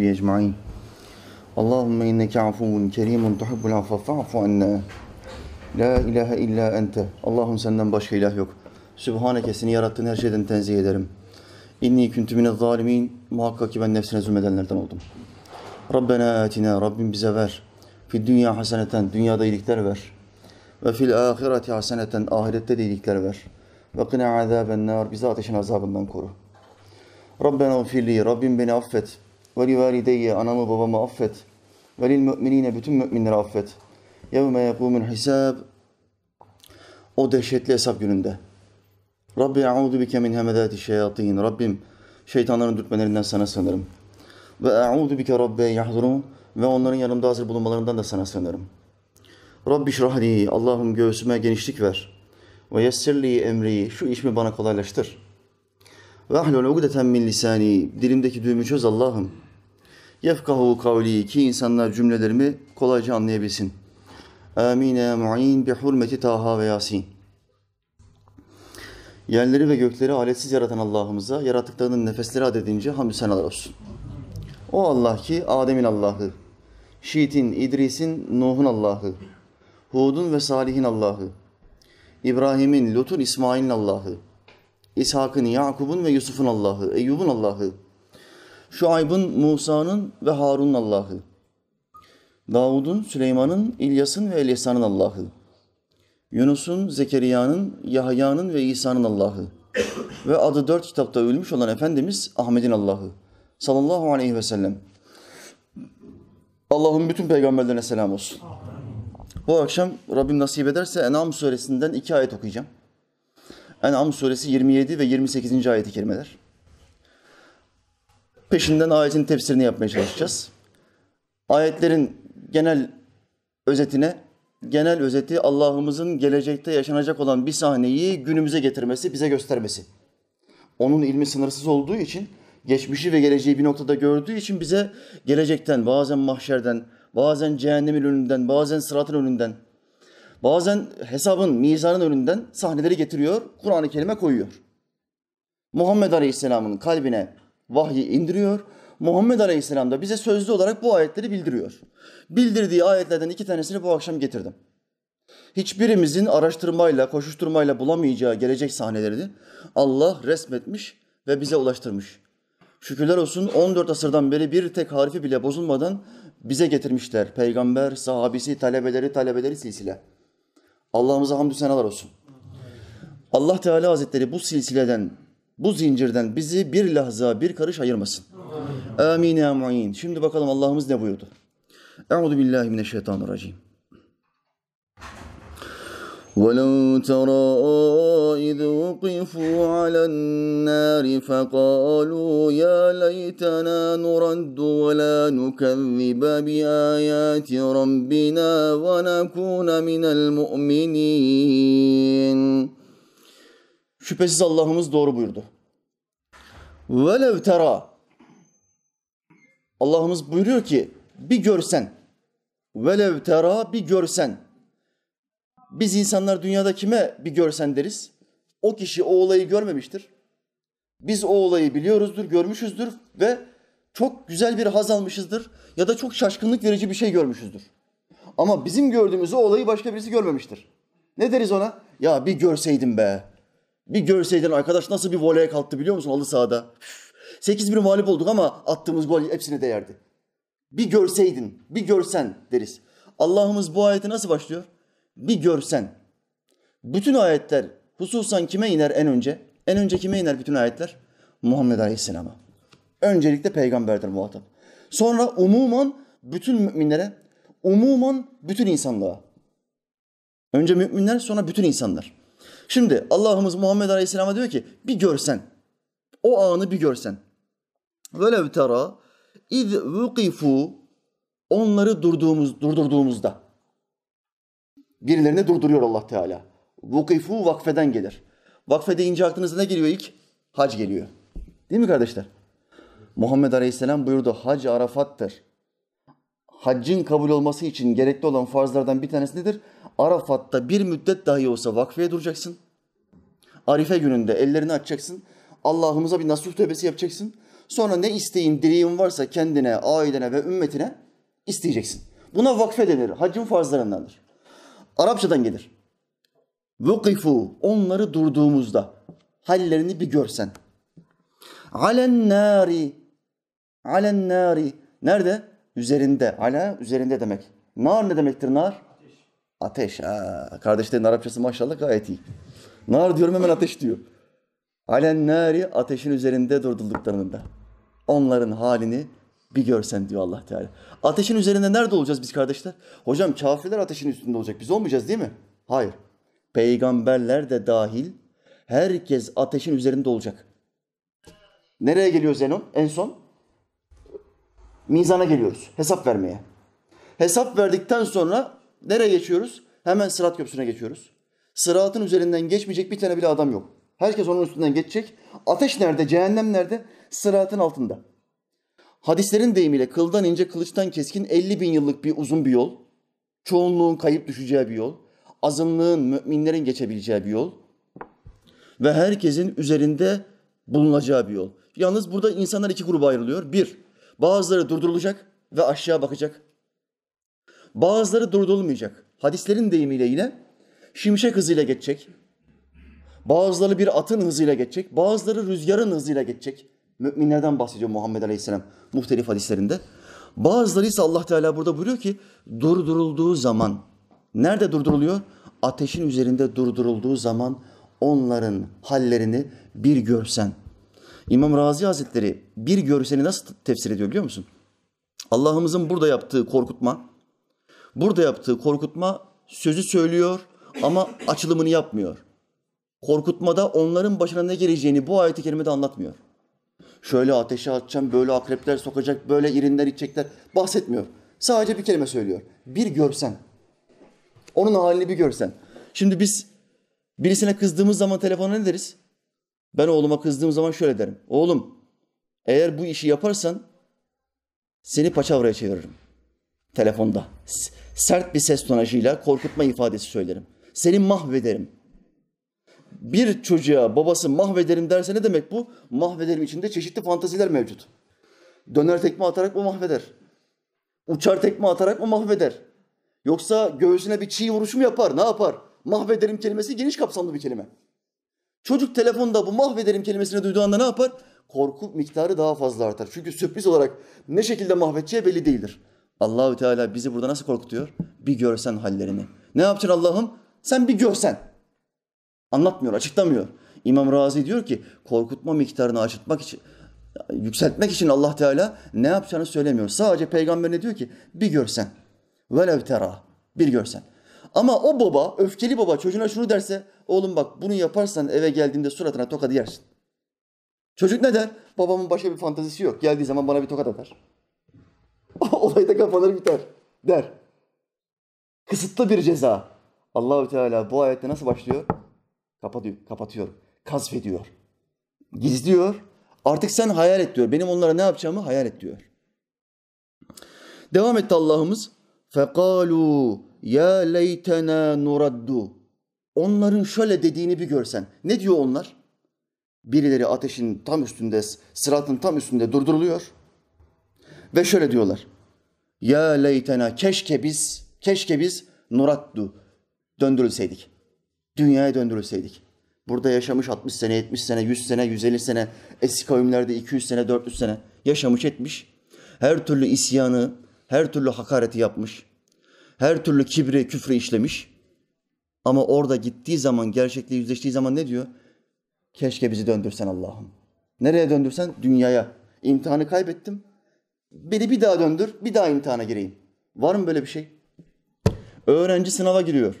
وصحبه أجمعين اللهم إنك عفو كريم تحب العفو فاعف عنا La ilahe illa ente. Allah'ım senden başka ilah yok. Sübhaneke seni yarattığın her şeyden tenzih ederim. İnni küntü mine zalimin. Muhakkak ki ben nefsine zulmedenlerden oldum. Rabbena atina. Rabbim bize ver. Fid dünya haseneten. Dünyada iyilikler ver. Ve fil ahireti haseneten. Ahirette de iyilikler ver. Ve kına azaben nar. Bizi ateşin azabından koru. Rabbena ufirli. Rabbim beni affet. Ve li valideyye. Anamı babamı affet. Ve lil müminine. Bütün müminleri affet. Yevme yekumul hisab. O dehşetli hesap gününde. Rabbi e'udu bike min hemedati şeyatin. Rabbim şeytanların dürtmelerinden sana sığınırım. Ve e'udu bike rabbe yahzurun. Ve onların yanımda hazır bulunmalarından da sana sığınırım. Rabbi şrahli. Allah'ım göğsüme genişlik ver. Ve yessirli emri. Şu işimi bana kolaylaştır. Ve ahlul ugdeten min lisani. Dilimdeki düğümü çöz Allah'ım. Yefkahu kavli. Ki insanlar cümlelerimi kolayca anlayabilsin. Amin ya mu'in bi hurmeti Taha ve Yasin. Yerleri ve gökleri aletsiz yaratan Allah'ımıza yarattıklarının nefesleri adedince hamdü senalar olsun. O Allah ki Adem'in Allah'ı, Şiit'in, İdris'in, Nuh'un Allah'ı, Hud'un ve Salih'in Allah'ı, İbrahim'in, Lut'un, İsmail'in Allah'ı, İshak'ın, Yakub'un ve Yusuf'un Allah'ı, Eyyub'un Allah'ı, Şuayb'ın, Musa'nın ve Harun'un Allah'ı, Davud'un, Süleyman'ın, İlyas'ın ve Elyasa'nın Allah'ı. Yunus'un, Zekeriya'nın, Yahya'nın ve İsa'nın Allah'ı. Ve adı dört kitapta ölmüş olan Efendimiz Ahmet'in Allah'ı. Sallallahu aleyhi ve sellem. Allah'ın bütün peygamberlerine selam olsun. Bu akşam Rabbim nasip ederse En'am suresinden iki ayet okuyacağım. En'am suresi 27 ve 28. ayeti kerimeler. Peşinden ayetin tefsirini yapmaya çalışacağız. Ayetlerin genel özetine, genel özeti Allah'ımızın gelecekte yaşanacak olan bir sahneyi günümüze getirmesi, bize göstermesi. Onun ilmi sınırsız olduğu için, geçmişi ve geleceği bir noktada gördüğü için bize gelecekten, bazen mahşerden, bazen cehennemin önünden, bazen sıratın önünden, bazen hesabın, mizanın önünden sahneleri getiriyor, Kur'an-ı Kerim'e koyuyor. Muhammed Aleyhisselam'ın kalbine vahyi indiriyor, Muhammed Aleyhisselam da bize sözlü olarak bu ayetleri bildiriyor. Bildirdiği ayetlerden iki tanesini bu akşam getirdim. Hiçbirimizin araştırmayla, koşuşturmayla bulamayacağı gelecek sahneleri Allah resmetmiş ve bize ulaştırmış. Şükürler olsun 14 asırdan beri bir tek harfi bile bozulmadan bize getirmişler. Peygamber, sahabisi, talebeleri, talebeleri silsile. Allah'ımıza hamdü senalar olsun. Allah Teala Hazretleri bu silsileden, bu zincirden bizi bir lahza, bir karış ayırmasın. Amin ya mu'in. Şimdi bakalım Allah'ımız ne buyurdu? Euzu billahi mineşşeytanirracim. ولو ترى إذ وقفوا على النار فقالوا يا ليتنا نرد ولا نكذب بآيات ربنا ونكون من المؤمنين Şüphesiz Allah'ımız doğru buyurdu. Velev tera Allah'ımız buyuruyor ki bir görsen velev tera bir görsen biz insanlar dünyada kime bir görsen deriz? O kişi o olayı görmemiştir. Biz o olayı biliyoruzdur, görmüşüzdür ve çok güzel bir haz almışızdır ya da çok şaşkınlık verici bir şey görmüşüzdür. Ama bizim gördüğümüz o olayı başka birisi görmemiştir. Ne deriz ona? Ya bir görseydin be. Bir görseydin arkadaş nasıl bir voleye kalktı biliyor musun halı sahada? 8-1 mağlup olduk ama attığımız gol hepsine değerdi. Bir görseydin, bir görsen deriz. Allah'ımız bu ayeti nasıl başlıyor? Bir görsen. Bütün ayetler hususan kime iner en önce? En önce kime iner bütün ayetler? Muhammed Aleyhisselam'a. Öncelikle peygamberdir muhatap. Sonra umuman bütün müminlere, umuman bütün insanlığa. Önce müminler sonra bütün insanlar. Şimdi Allah'ımız Muhammed Aleyhisselam'a diyor ki bir görsen. O anı bir görsen. Velev tera iz vukifu onları durduğumuz, durdurduğumuzda. Birilerini durduruyor Allah Teala. Vukifu vakfeden gelir. Vakfe deyince aklınıza ne geliyor ilk? Hac geliyor. Değil mi kardeşler? Muhammed Aleyhisselam buyurdu hac Arafat'tır. Haccın kabul olması için gerekli olan farzlardan bir tanesi nedir? Arafat'ta bir müddet dahi olsa vakfeye duracaksın. Arife gününde ellerini açacaksın. Allah'ımıza bir nasuh tövbesi yapacaksın. Sonra ne isteğin, dileğin varsa kendine, ailene ve ümmetine isteyeceksin. Buna vakfe denir. Haccın farzlarındandır. Arapçadan gelir. Vukifu onları durduğumuzda hallerini bir görsen. Alen nari alen nari nerede? Üzerinde. Ala üzerinde demek. Nar ne demektir nar? Ateş. Ha, kardeşlerin Arapçası maşallah gayet iyi. Nar diyorum hemen ateş diyor. Alen nari ateşin üzerinde durdurduklarında. Onların halini bir görsen diyor Allah Teala. Ateşin üzerinde nerede olacağız biz kardeşler? Hocam kafirler ateşin üstünde olacak. Biz olmayacağız değil mi? Hayır. Peygamberler de dahil herkes ateşin üzerinde olacak. Nereye geliyor Zenon? En son mizana geliyoruz. Hesap vermeye. Hesap verdikten sonra nereye geçiyoruz? Hemen Sırat Köprüsü'ne geçiyoruz. Sıratın üzerinden geçmeyecek bir tane bile adam yok. Herkes onun üstünden geçecek. Ateş nerede? Cehennem nerede? Sıratın altında. Hadislerin deyimiyle kıldan ince kılıçtan keskin 50 bin yıllık bir uzun bir yol. Çoğunluğun kayıp düşeceği bir yol. Azınlığın, müminlerin geçebileceği bir yol. Ve herkesin üzerinde bulunacağı bir yol. Yalnız burada insanlar iki gruba ayrılıyor. Bir, bazıları durdurulacak ve aşağı bakacak. Bazıları durdurulmayacak. Hadislerin deyimiyle yine şimşek hızıyla geçecek. Bazıları bir atın hızıyla geçecek. Bazıları rüzgarın hızıyla geçecek. Müminlerden bahsediyor Muhammed Aleyhisselam muhtelif hadislerinde. Bazıları ise Allah Teala burada buyuruyor ki durdurulduğu zaman. Nerede durduruluyor? Ateşin üzerinde durdurulduğu zaman onların hallerini bir görsen. İmam Razi Hazretleri bir görseni nasıl tefsir ediyor biliyor musun? Allah'ımızın burada yaptığı korkutma, burada yaptığı korkutma sözü söylüyor ama açılımını yapmıyor. Korkutmada onların başına ne geleceğini bu ayeti kerimede anlatmıyor. Şöyle ateşe atacağım, böyle akrepler sokacak, böyle irinler içecekler bahsetmiyor. Sadece bir kelime söylüyor. Bir görsen. Onun halini bir görsen. Şimdi biz birisine kızdığımız zaman telefona ne deriz? Ben oğluma kızdığım zaman şöyle derim. Oğlum eğer bu işi yaparsan seni paçavraya çeviririm. Telefonda. Sert bir ses tonajıyla korkutma ifadesi söylerim. Seni mahvederim. Bir çocuğa babası mahvederim derse ne demek bu? Mahvederim içinde çeşitli fantaziler mevcut. Döner tekme atarak o mahveder. Uçar tekme atarak o mahveder. Yoksa göğsüne bir çiğ vuruşu mu yapar? Ne yapar? Mahvederim kelimesi geniş kapsamlı bir kelime. Çocuk telefonda bu mahvederim kelimesini duyduğu anda ne yapar? Korku miktarı daha fazla artar. Çünkü sürpriz olarak ne şekilde mahvedeceği belli değildir. Allahü Teala bizi burada nasıl korkutuyor? Bir görsen hallerini. Ne yapacaksın Allah'ım? Sen bir görsen. Anlatmıyor, açıklamıyor. İmam Razi diyor ki korkutma miktarını açıtmak için, yükseltmek için Allah Teala ne yapacağını söylemiyor. Sadece peygamber ne diyor ki bir görsen. Velev tera. Bir görsen. Ama o baba, öfkeli baba çocuğuna şunu derse, oğlum bak bunu yaparsan eve geldiğinde suratına tokadı yersin. Çocuk ne der? Babamın başka bir fantazisi yok. Geldiği zaman bana bir tokat atar. Olay da kapanır biter der. Kısıtlı bir ceza. Allahü Teala bu ayette nasıl başlıyor? Kapatıyor, kapatıyorum. Kasfediyor. Gizliyor. Artık sen hayal et diyor. Benim onlara ne yapacağımı hayal et diyor. Devam etti Allah'ımız. Fekalu ya leytena nuraddu. Onların şöyle dediğini bir görsen. Ne diyor onlar? Birileri ateşin tam üstünde, sıratın tam üstünde durduruluyor. Ve şöyle diyorlar. Ya leytena keşke biz, keşke biz nuraddu döndürülseydik. Dünyaya döndürülseydik. Burada yaşamış 60 sene, 70 sene, 100 sene, 150 sene, eski kavimlerde 200 sene, 400 sene yaşamış etmiş. Her türlü isyanı, her türlü hakareti yapmış her türlü kibri, küfrü işlemiş. Ama orada gittiği zaman, gerçekle yüzleştiği zaman ne diyor? Keşke bizi döndürsen Allah'ım. Nereye döndürsen? Dünyaya. İmtihanı kaybettim. Beni bir daha döndür, bir daha imtihana gireyim. Var mı böyle bir şey? Öğrenci sınava giriyor.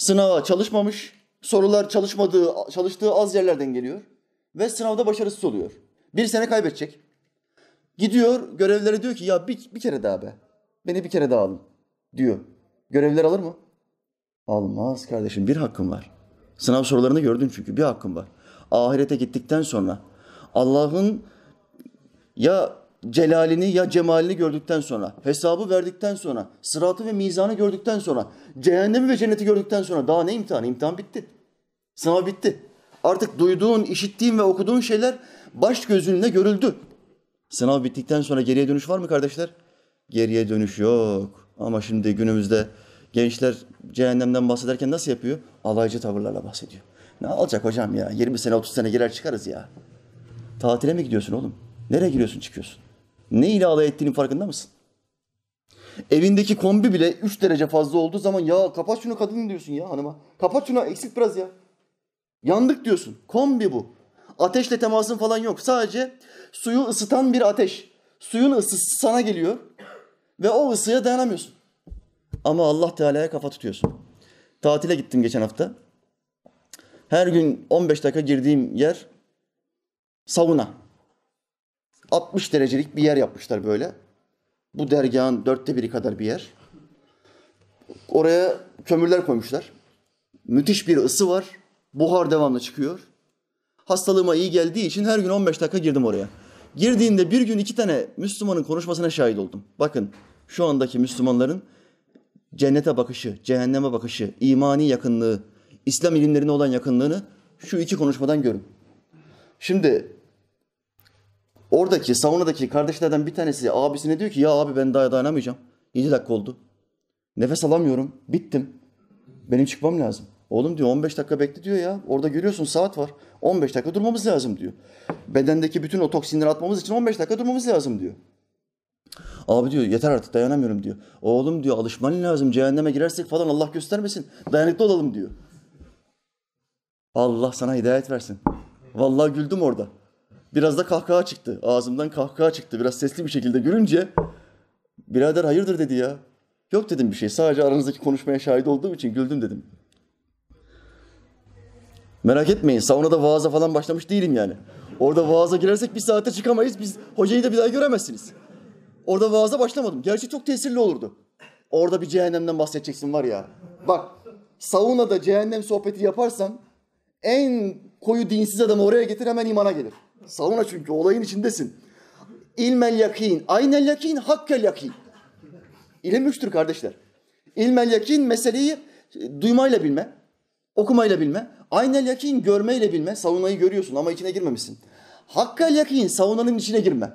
Sınava çalışmamış, sorular çalışmadığı, çalıştığı az yerlerden geliyor ve sınavda başarısız oluyor. Bir sene kaybedecek. Gidiyor, görevlere diyor ki ya bir, bir kere daha be. Beni bir kere daha alın diyor. Görevler alır mı? Almaz kardeşim. Bir hakkım var. Sınav sorularını gördün çünkü bir hakkım var. Ahirete gittikten sonra Allah'ın ya celalini ya cemalini gördükten sonra, hesabı verdikten sonra, sıratı ve mizanı gördükten sonra, cehennemi ve cenneti gördükten sonra daha ne imtihan? İmtihan bitti. Sınav bitti. Artık duyduğun, işittiğin ve okuduğun şeyler baş gözünle görüldü. Sınav bittikten sonra geriye dönüş var mı kardeşler? Geriye dönüş yok. Ama şimdi günümüzde gençler cehennemden bahsederken nasıl yapıyor? Alaycı tavırlarla bahsediyor. Ne olacak hocam ya? 20 sene 30 sene girer çıkarız ya. Tatile mi gidiyorsun oğlum? Nereye giriyorsun çıkıyorsun? Ne ile alay ettiğinin farkında mısın? Evindeki kombi bile 3 derece fazla olduğu zaman ya kapat şunu kadın diyorsun ya hanıma. Kapat şunu eksik biraz ya. Yandık diyorsun. Kombi bu. Ateşle temasın falan yok. Sadece suyu ısıtan bir ateş. Suyun ısısı sana geliyor ve o ısıya dayanamıyorsun. Ama Allah Teala'ya kafa tutuyorsun. Tatile gittim geçen hafta. Her gün 15 dakika girdiğim yer sauna. 60 derecelik bir yer yapmışlar böyle. Bu dergahın dörtte biri kadar bir yer. Oraya kömürler koymuşlar. Müthiş bir ısı var. Buhar devamlı çıkıyor. Hastalığıma iyi geldiği için her gün 15 dakika girdim oraya. Girdiğimde bir gün iki tane Müslümanın konuşmasına şahit oldum. Bakın şu andaki Müslümanların cennete bakışı, cehenneme bakışı, imani yakınlığı, İslam ilimlerine olan yakınlığını şu iki konuşmadan görün. Şimdi oradaki saunadaki kardeşlerden bir tanesi abisine diyor ki ya abi ben daha dayanamayacağım. 7 dakika oldu. Nefes alamıyorum. Bittim. Benim çıkmam lazım. Oğlum diyor 15 dakika bekle diyor ya. Orada görüyorsun saat var. 15 dakika durmamız lazım diyor. Bedendeki bütün o toksinleri atmamız için 15 dakika durmamız lazım diyor. Abi diyor yeter artık dayanamıyorum diyor. Oğlum diyor alışman lazım. Cehenneme girersek falan Allah göstermesin. Dayanıklı olalım diyor. Allah sana hidayet versin. Vallahi güldüm orada. Biraz da kahkaha çıktı. Ağzımdan kahkaha çıktı. Biraz sesli bir şekilde gülünce birader hayırdır dedi ya. Yok dedim bir şey. Sadece aranızdaki konuşmaya şahit olduğum için güldüm dedim. Merak etmeyin saunada vaaza falan başlamış değilim yani. Orada vaaza girersek bir saate çıkamayız. Biz hocayı da bir daha göremezsiniz. Orada vaaza başlamadım. Gerçi çok tesirli olurdu. Orada bir cehennemden bahsedeceksin var ya. Bak saunada cehennem sohbeti yaparsan en koyu dinsiz adamı oraya getir hemen imana gelir. Sauna çünkü olayın içindesin. İlmel yakin, aynel yakin, hakkel yakin. İlim üçtür kardeşler. İlmel yakin meseleyi duymayla bilme, okumayla bilme. Aynel yakin görmeyle bilme. Saunayı görüyorsun ama içine girmemişsin. Hakkel yakin saunanın içine girme.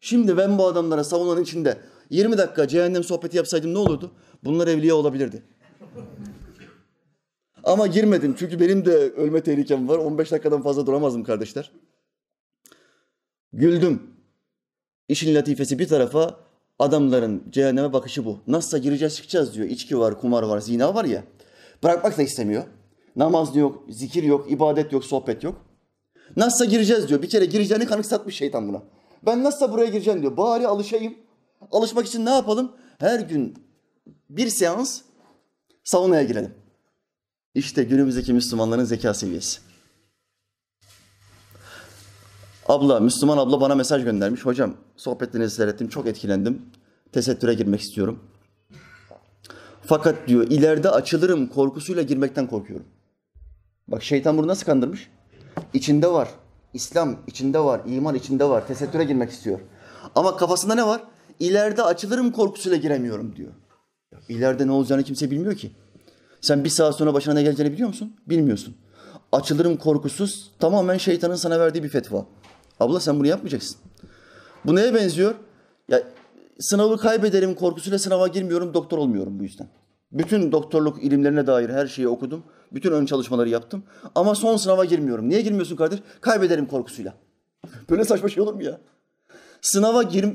Şimdi ben bu adamlara saunanın içinde 20 dakika cehennem sohbeti yapsaydım ne olurdu? Bunlar evliya olabilirdi. Ama girmedim çünkü benim de ölme tehlikem var. 15 dakikadan fazla duramazdım kardeşler. Güldüm. İşin latifesi bir tarafa adamların cehenneme bakışı bu. Nasılsa gireceğiz çıkacağız diyor. İçki var, kumar var, zina var ya. Bırakmak da istemiyor. Namaz yok, zikir yok, ibadet yok, sohbet yok. Nasılsa gireceğiz diyor. Bir kere gireceğini kanıksatmış şeytan buna. Ben nasılsa buraya gireceğim diyor. Bari alışayım. Alışmak için ne yapalım? Her gün bir seans saunaya girelim. İşte günümüzdeki Müslümanların zeka seviyesi. Abla, Müslüman abla bana mesaj göndermiş. Hocam sohbetlerinizi seyrettim, çok etkilendim. Tesettüre girmek istiyorum. Fakat diyor ileride açılırım korkusuyla girmekten korkuyorum. Bak şeytan bunu nasıl kandırmış? İçinde var. İslam içinde var, iman içinde var. Tesettüre girmek istiyor. Ama kafasında ne var? İleride açılırım korkusuyla giremiyorum diyor. İleride ne olacağını kimse bilmiyor ki. Sen bir saat sonra başına ne geleceğini biliyor musun? Bilmiyorsun. Açılırım korkusuz tamamen şeytanın sana verdiği bir fetva. Abla sen bunu yapmayacaksın. Bu neye benziyor? Ya sınavı kaybederim korkusuyla sınava girmiyorum, doktor olmuyorum bu yüzden. Bütün doktorluk ilimlerine dair her şeyi okudum. Bütün ön çalışmaları yaptım. Ama son sınava girmiyorum. Niye girmiyorsun kardeş? Kaybederim korkusuyla. Böyle saçma şey olur mu ya? Sınava gir,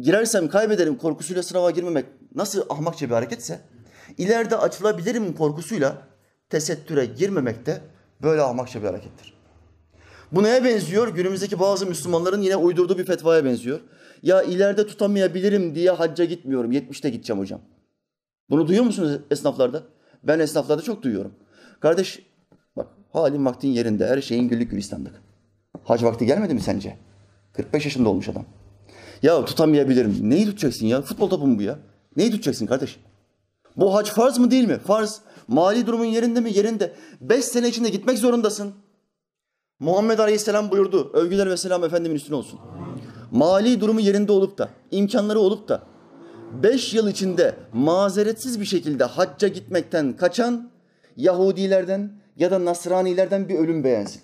girersem kaybederim korkusuyla sınava girmemek nasıl ahmakça bir hareketse ileride açılabilirim korkusuyla tesettüre girmemek de böyle ahmakça bir harekettir. Bu neye benziyor? Günümüzdeki bazı Müslümanların yine uydurduğu bir fetvaya benziyor. Ya ileride tutamayabilirim diye hacca gitmiyorum. 70'te gideceğim hocam. Bunu duyuyor musunuz esnaflarda? Ben esnaflarda çok duyuyorum. Kardeş bak halin vaktin yerinde her şeyin güllük gülistanlık. Hac vakti gelmedi mi sence? 45 yaşında olmuş adam. Ya tutamayabilirim. Neyi tutacaksın ya? Futbol topu mu bu ya? Neyi tutacaksın kardeş? Bu hac farz mı değil mi? Farz. Mali durumun yerinde mi? Yerinde. Beş sene içinde gitmek zorundasın. Muhammed Aleyhisselam buyurdu. Övgüler ve selam Efendimin üstüne olsun. Mali durumu yerinde olup da, imkanları olup da beş yıl içinde mazeretsiz bir şekilde hacca gitmekten kaçan Yahudilerden ya da Nasranilerden bir ölüm beğensin.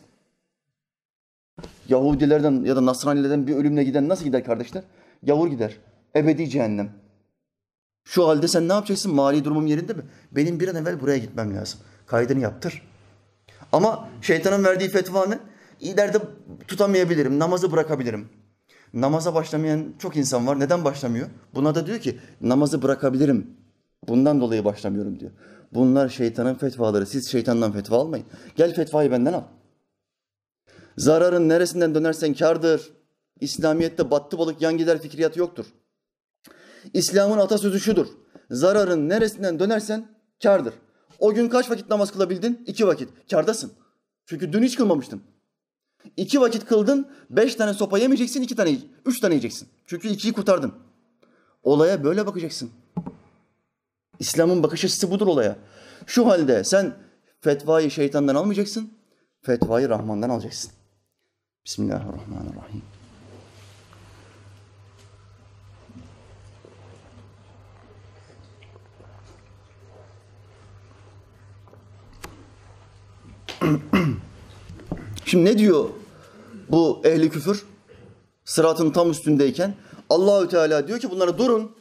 Yahudilerden ya da Nasranilerden bir ölümle giden nasıl gider kardeşler? Gavur gider. Ebedi cehennem. Şu halde sen ne yapacaksın? Mali durumum yerinde mi? Benim bir an evvel buraya gitmem lazım. Kaydını yaptır. Ama şeytanın verdiği fetva ne? İleride tutamayabilirim, namazı bırakabilirim. Namaza başlamayan çok insan var. Neden başlamıyor? Buna da diyor ki namazı bırakabilirim. Bundan dolayı başlamıyorum diyor. Bunlar şeytanın fetvaları. Siz şeytandan fetva almayın. Gel fetvayı benden al. Zararın neresinden dönersen kardır. İslamiyet'te battı balık yan gider fikriyatı yoktur. İslam'ın atasözü şudur. Zararın neresinden dönersen kardır. O gün kaç vakit namaz kılabildin? İki vakit. Kardasın. Çünkü dün hiç kılmamıştın. İki vakit kıldın, beş tane sopa yemeyeceksin, iki tane, üç tane yiyeceksin. Çünkü ikiyi kurtardın. Olaya böyle bakacaksın. İslam'ın bakış açısı budur olaya. Şu halde sen fetvayı şeytandan almayacaksın, fetvayı Rahman'dan alacaksın. Bismillahirrahmanirrahim. Şimdi ne diyor bu ehli küfür? Sıratın tam üstündeyken Allahü Teala diyor ki bunlara durun.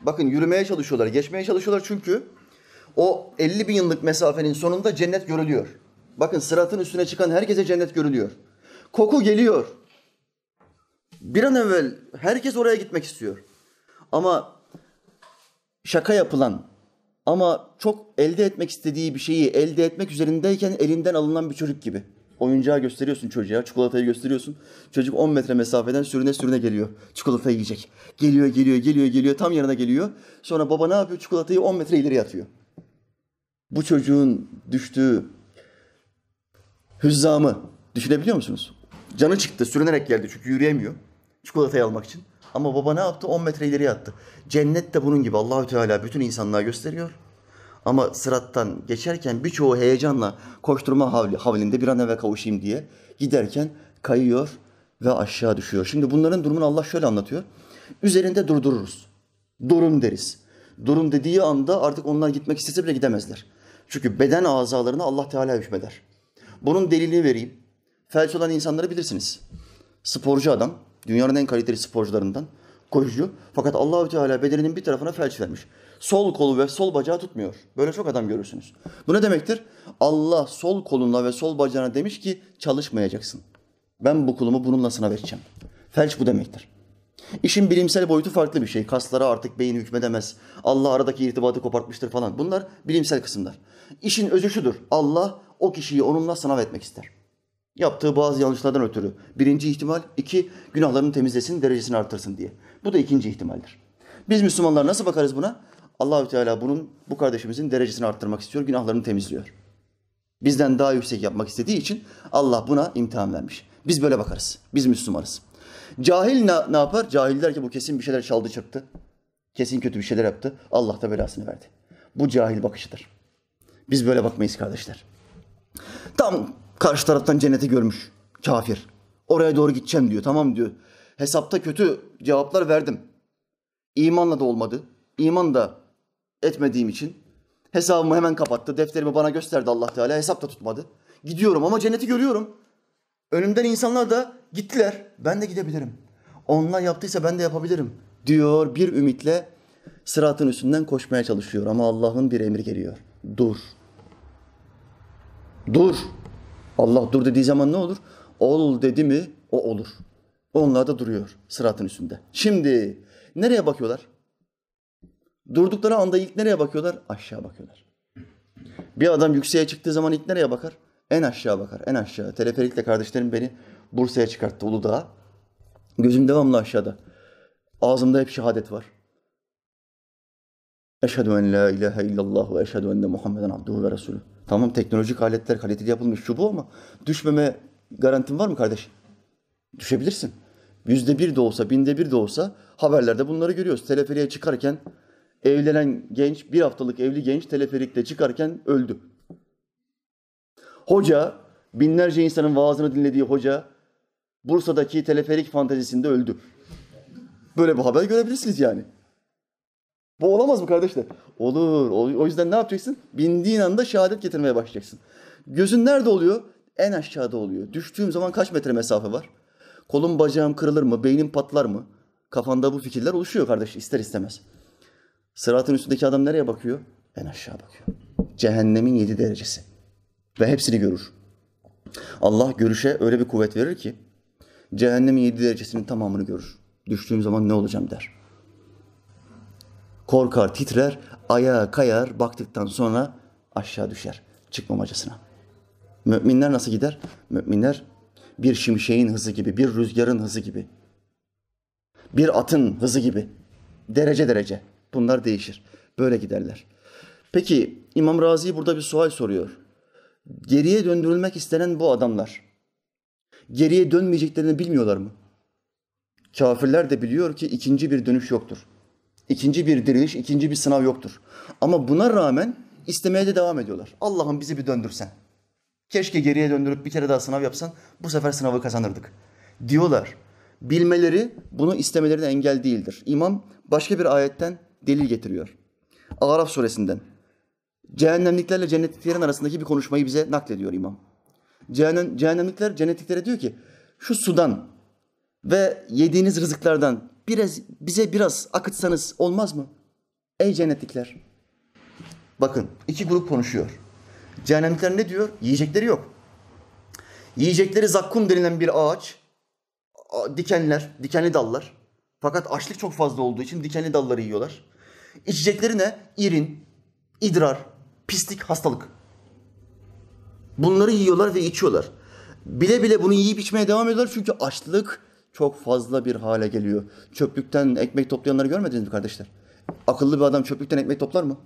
Bakın yürümeye çalışıyorlar, geçmeye çalışıyorlar çünkü o 50 bin yıllık mesafenin sonunda cennet görülüyor. Bakın sıratın üstüne çıkan herkese cennet görülüyor. Koku geliyor. Bir an evvel herkes oraya gitmek istiyor. Ama şaka yapılan ama çok elde etmek istediği bir şeyi elde etmek üzerindeyken elinden alınan bir çocuk gibi. Oyuncağı gösteriyorsun çocuğa, çikolatayı gösteriyorsun. Çocuk 10 metre mesafeden sürüne sürüne geliyor. Çikolatayı yiyecek. Geliyor, geliyor, geliyor, geliyor. Tam yanına geliyor. Sonra baba ne yapıyor? Çikolatayı 10 metre ileri atıyor. Bu çocuğun düştüğü hüzzamı düşünebiliyor musunuz? Canı çıktı, sürünerek geldi çünkü yürüyemiyor. Çikolatayı almak için. Ama baba ne yaptı? 10 metre ileriye attı. Cennet de bunun gibi Allahü Teala bütün insanlığa gösteriyor. Ama sırattan geçerken birçoğu heyecanla koşturma havli, havlinde bir an evvel kavuşayım diye giderken kayıyor ve aşağı düşüyor. Şimdi bunların durumunu Allah şöyle anlatıyor. Üzerinde durdururuz. Durun deriz. Durun dediği anda artık onlar gitmek istese bile gidemezler. Çünkü beden azalarına Allah Teala hükmeder. Bunun delilini vereyim. Felç olan insanları bilirsiniz. Sporcu adam, dünyanın en kaliteli sporcularından, koşucu. Fakat Allahü Teala bedeninin bir tarafına felç vermiş. Sol kolu ve sol bacağı tutmuyor. Böyle çok adam görürsünüz. Bu ne demektir? Allah sol koluna ve sol bacağına demiş ki çalışmayacaksın. Ben bu kulumu bununla sınav edeceğim. Felç bu demektir. İşin bilimsel boyutu farklı bir şey. Kaslara artık beyin hükmedemez. Allah aradaki irtibatı kopartmıştır falan. Bunlar bilimsel kısımlar. İşin özü şudur. Allah o kişiyi onunla sınav etmek ister. Yaptığı bazı yanlışlardan ötürü. Birinci ihtimal, iki günahlarını temizlesin, derecesini artırsın diye. Bu da ikinci ihtimaldir. Biz Müslümanlar nasıl bakarız buna? Allahü Teala bunun bu kardeşimizin derecesini arttırmak istiyor, günahlarını temizliyor. Bizden daha yüksek yapmak istediği için Allah buna imtihan vermiş. Biz böyle bakarız. Biz Müslümanız. Cahil ne, ne yapar? Cahil der ki bu kesin bir şeyler çaldı çırptı. Kesin kötü bir şeyler yaptı. Allah da belasını verdi. Bu cahil bakışıdır. Biz böyle bakmayız kardeşler. Tam karşı taraftan cenneti görmüş kafir. Oraya doğru gideceğim diyor. Tamam diyor. Hesapta kötü cevaplar verdim. İmanla da olmadı. İman da etmediğim için hesabımı hemen kapattı. Defterimi bana gösterdi Allah Teala. Hesap da tutmadı. Gidiyorum ama cenneti görüyorum. Önümden insanlar da gittiler. Ben de gidebilirim. Onlar yaptıysa ben de yapabilirim diyor bir ümitle sıratın üstünden koşmaya çalışıyor ama Allah'ın bir emri geliyor. Dur. Dur. Allah dur dediği zaman ne olur? Ol dedi mi o olur. Onlar da duruyor sıratın üstünde. Şimdi nereye bakıyorlar? Durdukları anda ilk nereye bakıyorlar? Aşağı bakıyorlar. Bir adam yükseğe çıktığı zaman ilk nereye bakar? En aşağı bakar, en aşağı. Teleferikle kardeşlerim beni Bursa'ya çıkarttı Uludağ'a. Gözüm devamlı aşağıda. Ağzımda hep şehadet var. Eşhedü en la ilahe illallah ve eşhedü enne Muhammeden abduhu ve resulü. Tamam teknolojik aletler kaliteli yapılmış şu bu ama düşmeme garantin var mı kardeş? Düşebilirsin. Yüzde bir de olsa, binde bir de olsa haberlerde bunları görüyoruz. Teleferiğe çıkarken evlenen genç, bir haftalık evli genç teleferikte çıkarken öldü. Hoca, binlerce insanın vaazını dinlediği hoca, Bursa'daki teleferik fantezisinde öldü. Böyle bir haber görebilirsiniz yani. Bu olamaz mı kardeşler? Olur. O yüzden ne yapacaksın? Bindiğin anda şehadet getirmeye başlayacaksın. Gözün nerede oluyor? En aşağıda oluyor. Düştüğüm zaman kaç metre mesafe var? Kolum bacağım kırılır mı? Beynim patlar mı? Kafanda bu fikirler oluşuyor kardeş ister istemez. Sıratın üstündeki adam nereye bakıyor? En aşağı bakıyor. Cehennemin yedi derecesi. Ve hepsini görür. Allah görüşe öyle bir kuvvet verir ki cehennemin yedi derecesinin tamamını görür. Düştüğüm zaman ne olacağım der. Korkar, titrer, ayağa kayar, baktıktan sonra aşağı düşer çıkmamacasına. Müminler nasıl gider? Müminler bir şimşeğin hızı gibi, bir rüzgarın hızı gibi, bir atın hızı gibi, derece derece. Bunlar değişir. Böyle giderler. Peki İmam Razi burada bir sual soruyor. Geriye döndürülmek istenen bu adamlar geriye dönmeyeceklerini bilmiyorlar mı? Kafirler de biliyor ki ikinci bir dönüş yoktur. İkinci bir diriliş, ikinci bir sınav yoktur. Ama buna rağmen istemeye de devam ediyorlar. Allah'ım bizi bir döndürsen. Keşke geriye döndürüp bir kere daha sınav yapsan, bu sefer sınavı kazanırdık. Diyorlar. Bilmeleri bunu istemelerine engel değildir. İmam başka bir ayetten delil getiriyor. Araf suresinden. Cehennemliklerle cennetliklerin arasındaki bir konuşmayı bize naklediyor imam. Cehennem, cehennemlikler cennetliklere diyor ki şu sudan ve yediğiniz rızıklardan biraz bize biraz akıtsanız olmaz mı? Ey cennetlikler. Bakın iki grup konuşuyor. Cehennemlikler ne diyor? Yiyecekleri yok. Yiyecekleri zakkum denilen bir ağaç, dikenler, dikenli dallar. Fakat açlık çok fazla olduğu için dikenli dalları yiyorlar. İçecekleri ne? İrin, idrar, pislik, hastalık. Bunları yiyorlar ve içiyorlar. Bile bile bunu yiyip içmeye devam ediyorlar çünkü açlık çok fazla bir hale geliyor. Çöplükten ekmek toplayanları görmediniz mi kardeşler? Akıllı bir adam çöplükten ekmek toplar mı?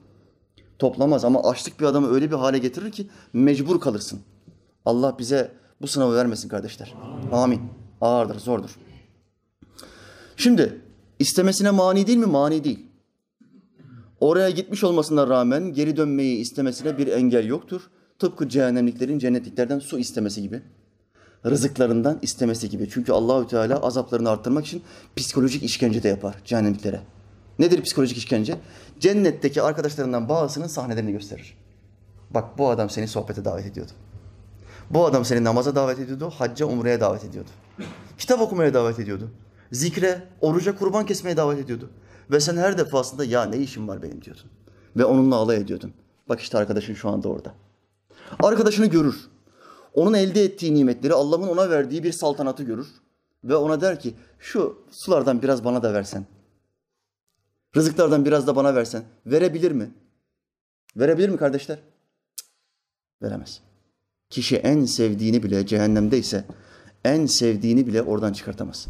Toplamaz ama açlık bir adamı öyle bir hale getirir ki mecbur kalırsın. Allah bize bu sınavı vermesin kardeşler. Amin. Ağırdır, zordur. Şimdi istemesine mani değil mi? Mani değil. Oraya gitmiş olmasına rağmen geri dönmeyi istemesine bir engel yoktur. Tıpkı cehennemliklerin cennetliklerden su istemesi gibi. Rızıklarından istemesi gibi. Çünkü Allahü Teala azaplarını arttırmak için psikolojik işkence de yapar cehennemliklere. Nedir psikolojik işkence? Cennetteki arkadaşlarından bazısının sahnelerini gösterir. Bak bu adam seni sohbete davet ediyordu. Bu adam seni namaza davet ediyordu, hacca, umreye davet ediyordu. Kitap okumaya davet ediyordu. Zikre, oruca, kurban kesmeye davet ediyordu. Ve sen her defasında ya ne işim var benim diyordun. Ve onunla alay ediyordun. Bak işte arkadaşın şu anda orada. Arkadaşını görür. Onun elde ettiği nimetleri, Allah'ın ona verdiği bir saltanatı görür. Ve ona der ki şu sulardan biraz bana da versen. Rızıklardan biraz da bana versen. Verebilir mi? Verebilir mi kardeşler? Cık, veremez. Kişi en sevdiğini bile cehennemdeyse en sevdiğini bile oradan çıkartamaz.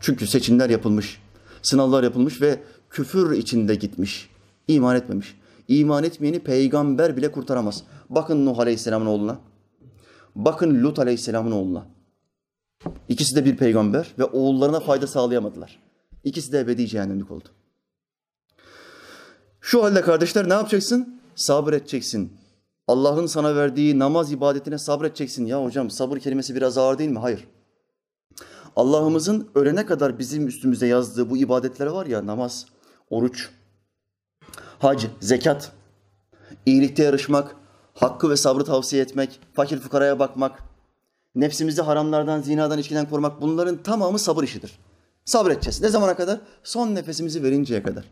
Çünkü seçimler yapılmış, sınavlar yapılmış ve küfür içinde gitmiş. iman etmemiş. İman etmeyeni peygamber bile kurtaramaz. Bakın Nuh Aleyhisselam'ın oğluna. Bakın Lut Aleyhisselam'ın oğluna. İkisi de bir peygamber ve oğullarına fayda sağlayamadılar. İkisi de ebedi cehennemlik oldu. Şu halde kardeşler ne yapacaksın? Sabredeceksin. Allah'ın sana verdiği namaz ibadetine sabredeceksin. Ya hocam sabır kelimesi biraz ağır değil mi? Hayır. Allah'ımızın ölene kadar bizim üstümüze yazdığı bu ibadetler var ya namaz, oruç, hac, zekat, iyilikte yarışmak, hakkı ve sabrı tavsiye etmek, fakir fukaraya bakmak, nefsimizi haramlardan, zinadan, içkiden korumak bunların tamamı sabır işidir. Sabredeceğiz. Ne zamana kadar? Son nefesimizi verinceye kadar.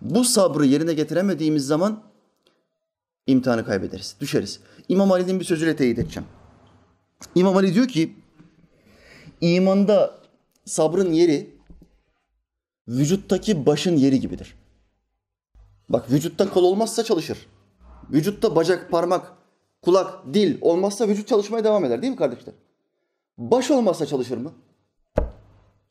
Bu sabrı yerine getiremediğimiz zaman imtihanı kaybederiz, düşeriz. İmam Ali'nin bir sözüyle teyit edeceğim. İmam Ali diyor ki, imanda sabrın yeri vücuttaki başın yeri gibidir. Bak vücutta kol olmazsa çalışır. Vücutta bacak, parmak, kulak, dil olmazsa vücut çalışmaya devam eder değil mi kardeşler? Baş olmazsa çalışır mı?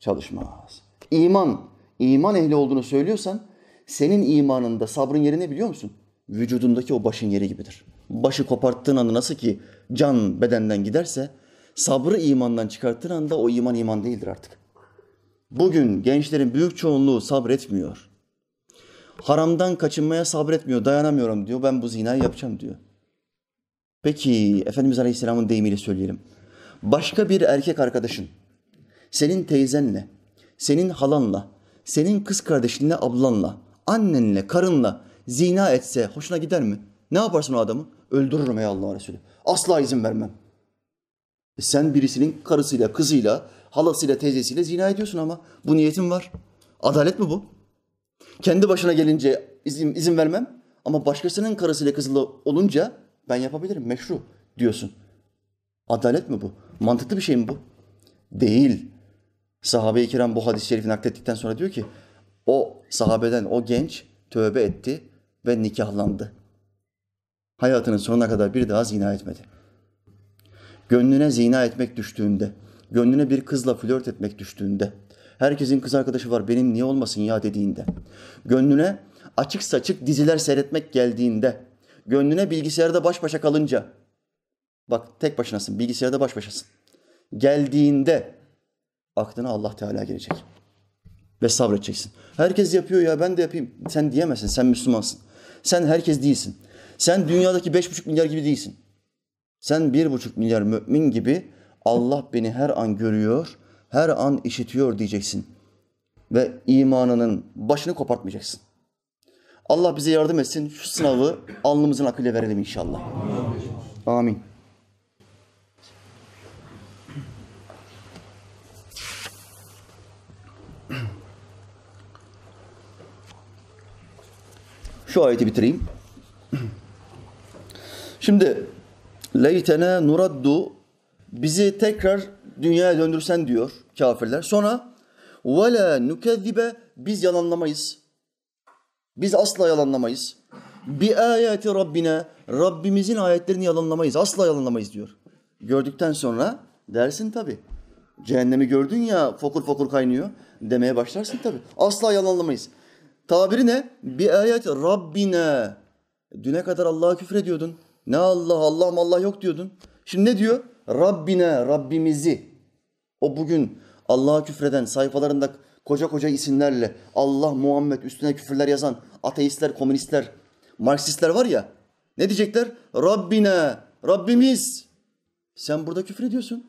Çalışmaz. İman, iman ehli olduğunu söylüyorsan senin imanında sabrın yeri ne biliyor musun? Vücudundaki o başın yeri gibidir. Başı koparttığın anda nasıl ki can bedenden giderse sabrı imandan çıkarttığın anda o iman iman değildir artık. Bugün gençlerin büyük çoğunluğu sabretmiyor. Haramdan kaçınmaya sabretmiyor, dayanamıyorum diyor. Ben bu zinayı yapacağım diyor. Peki Efendimiz Aleyhisselam'ın deyimiyle söyleyelim. Başka bir erkek arkadaşın senin teyzenle, senin halanla, senin kız kardeşinle, ablanla, annenle, karınla zina etse hoşuna gider mi? Ne yaparsın o adamı? Öldürürüm ey Allah Resulü. Asla izin vermem. E sen birisinin karısıyla, kızıyla, halasıyla, teyzesiyle zina ediyorsun ama bu niyetin var. Adalet mi bu? Kendi başına gelince izin, izin vermem ama başkasının karısıyla kızıyla olunca ben yapabilirim, meşru diyorsun. Adalet mi bu? Mantıklı bir şey mi bu? Değil. Sahabe-i kiram bu hadis-i şerifi naklettikten sonra diyor ki o sahabeden o genç tövbe etti ve nikahlandı. Hayatının sonuna kadar bir daha zina etmedi. Gönlüne zina etmek düştüğünde, gönlüne bir kızla flört etmek düştüğünde, herkesin kız arkadaşı var benim niye olmasın ya dediğinde, gönlüne açık saçık diziler seyretmek geldiğinde, gönlüne bilgisayarda baş başa kalınca, bak tek başınasın, bilgisayarda baş başasın. Geldiğinde aklına Allah Teala gelecek. Ve sabredeceksin. Herkes yapıyor ya ben de yapayım. Sen diyemezsin. Sen Müslümansın. Sen herkes değilsin. Sen dünyadaki beş buçuk milyar gibi değilsin. Sen bir buçuk milyar mümin gibi Allah beni her an görüyor, her an işitiyor diyeceksin. Ve imanının başını kopartmayacaksın. Allah bize yardım etsin. Şu sınavı alnımızın akıyla verelim inşallah. Amin. Şu ayeti bitireyim. Şimdi leytene nuraddu bizi tekrar dünyaya döndürsen diyor kafirler. Sonra la nukezzibe biz yalanlamayız. Biz asla yalanlamayız. Bi ayati rabbine Rabbimizin ayetlerini yalanlamayız. Asla yalanlamayız diyor. Gördükten sonra dersin tabi. Cehennemi gördün ya fokur fokur kaynıyor demeye başlarsın tabi. Asla yalanlamayız. Tabiri ne? Bir ayet Rabbine. Düne kadar Allah'a küfür ediyordun. Ne Allah, Allah Allah yok diyordun. Şimdi ne diyor? Rabbine, Rabbimizi. O bugün Allah'a küfreden sayfalarında koca koca isimlerle Allah, Muhammed üstüne küfürler yazan ateistler, komünistler, Marksistler var ya. Ne diyecekler? Rabbine, Rabbimiz. Sen burada küfür ediyorsun.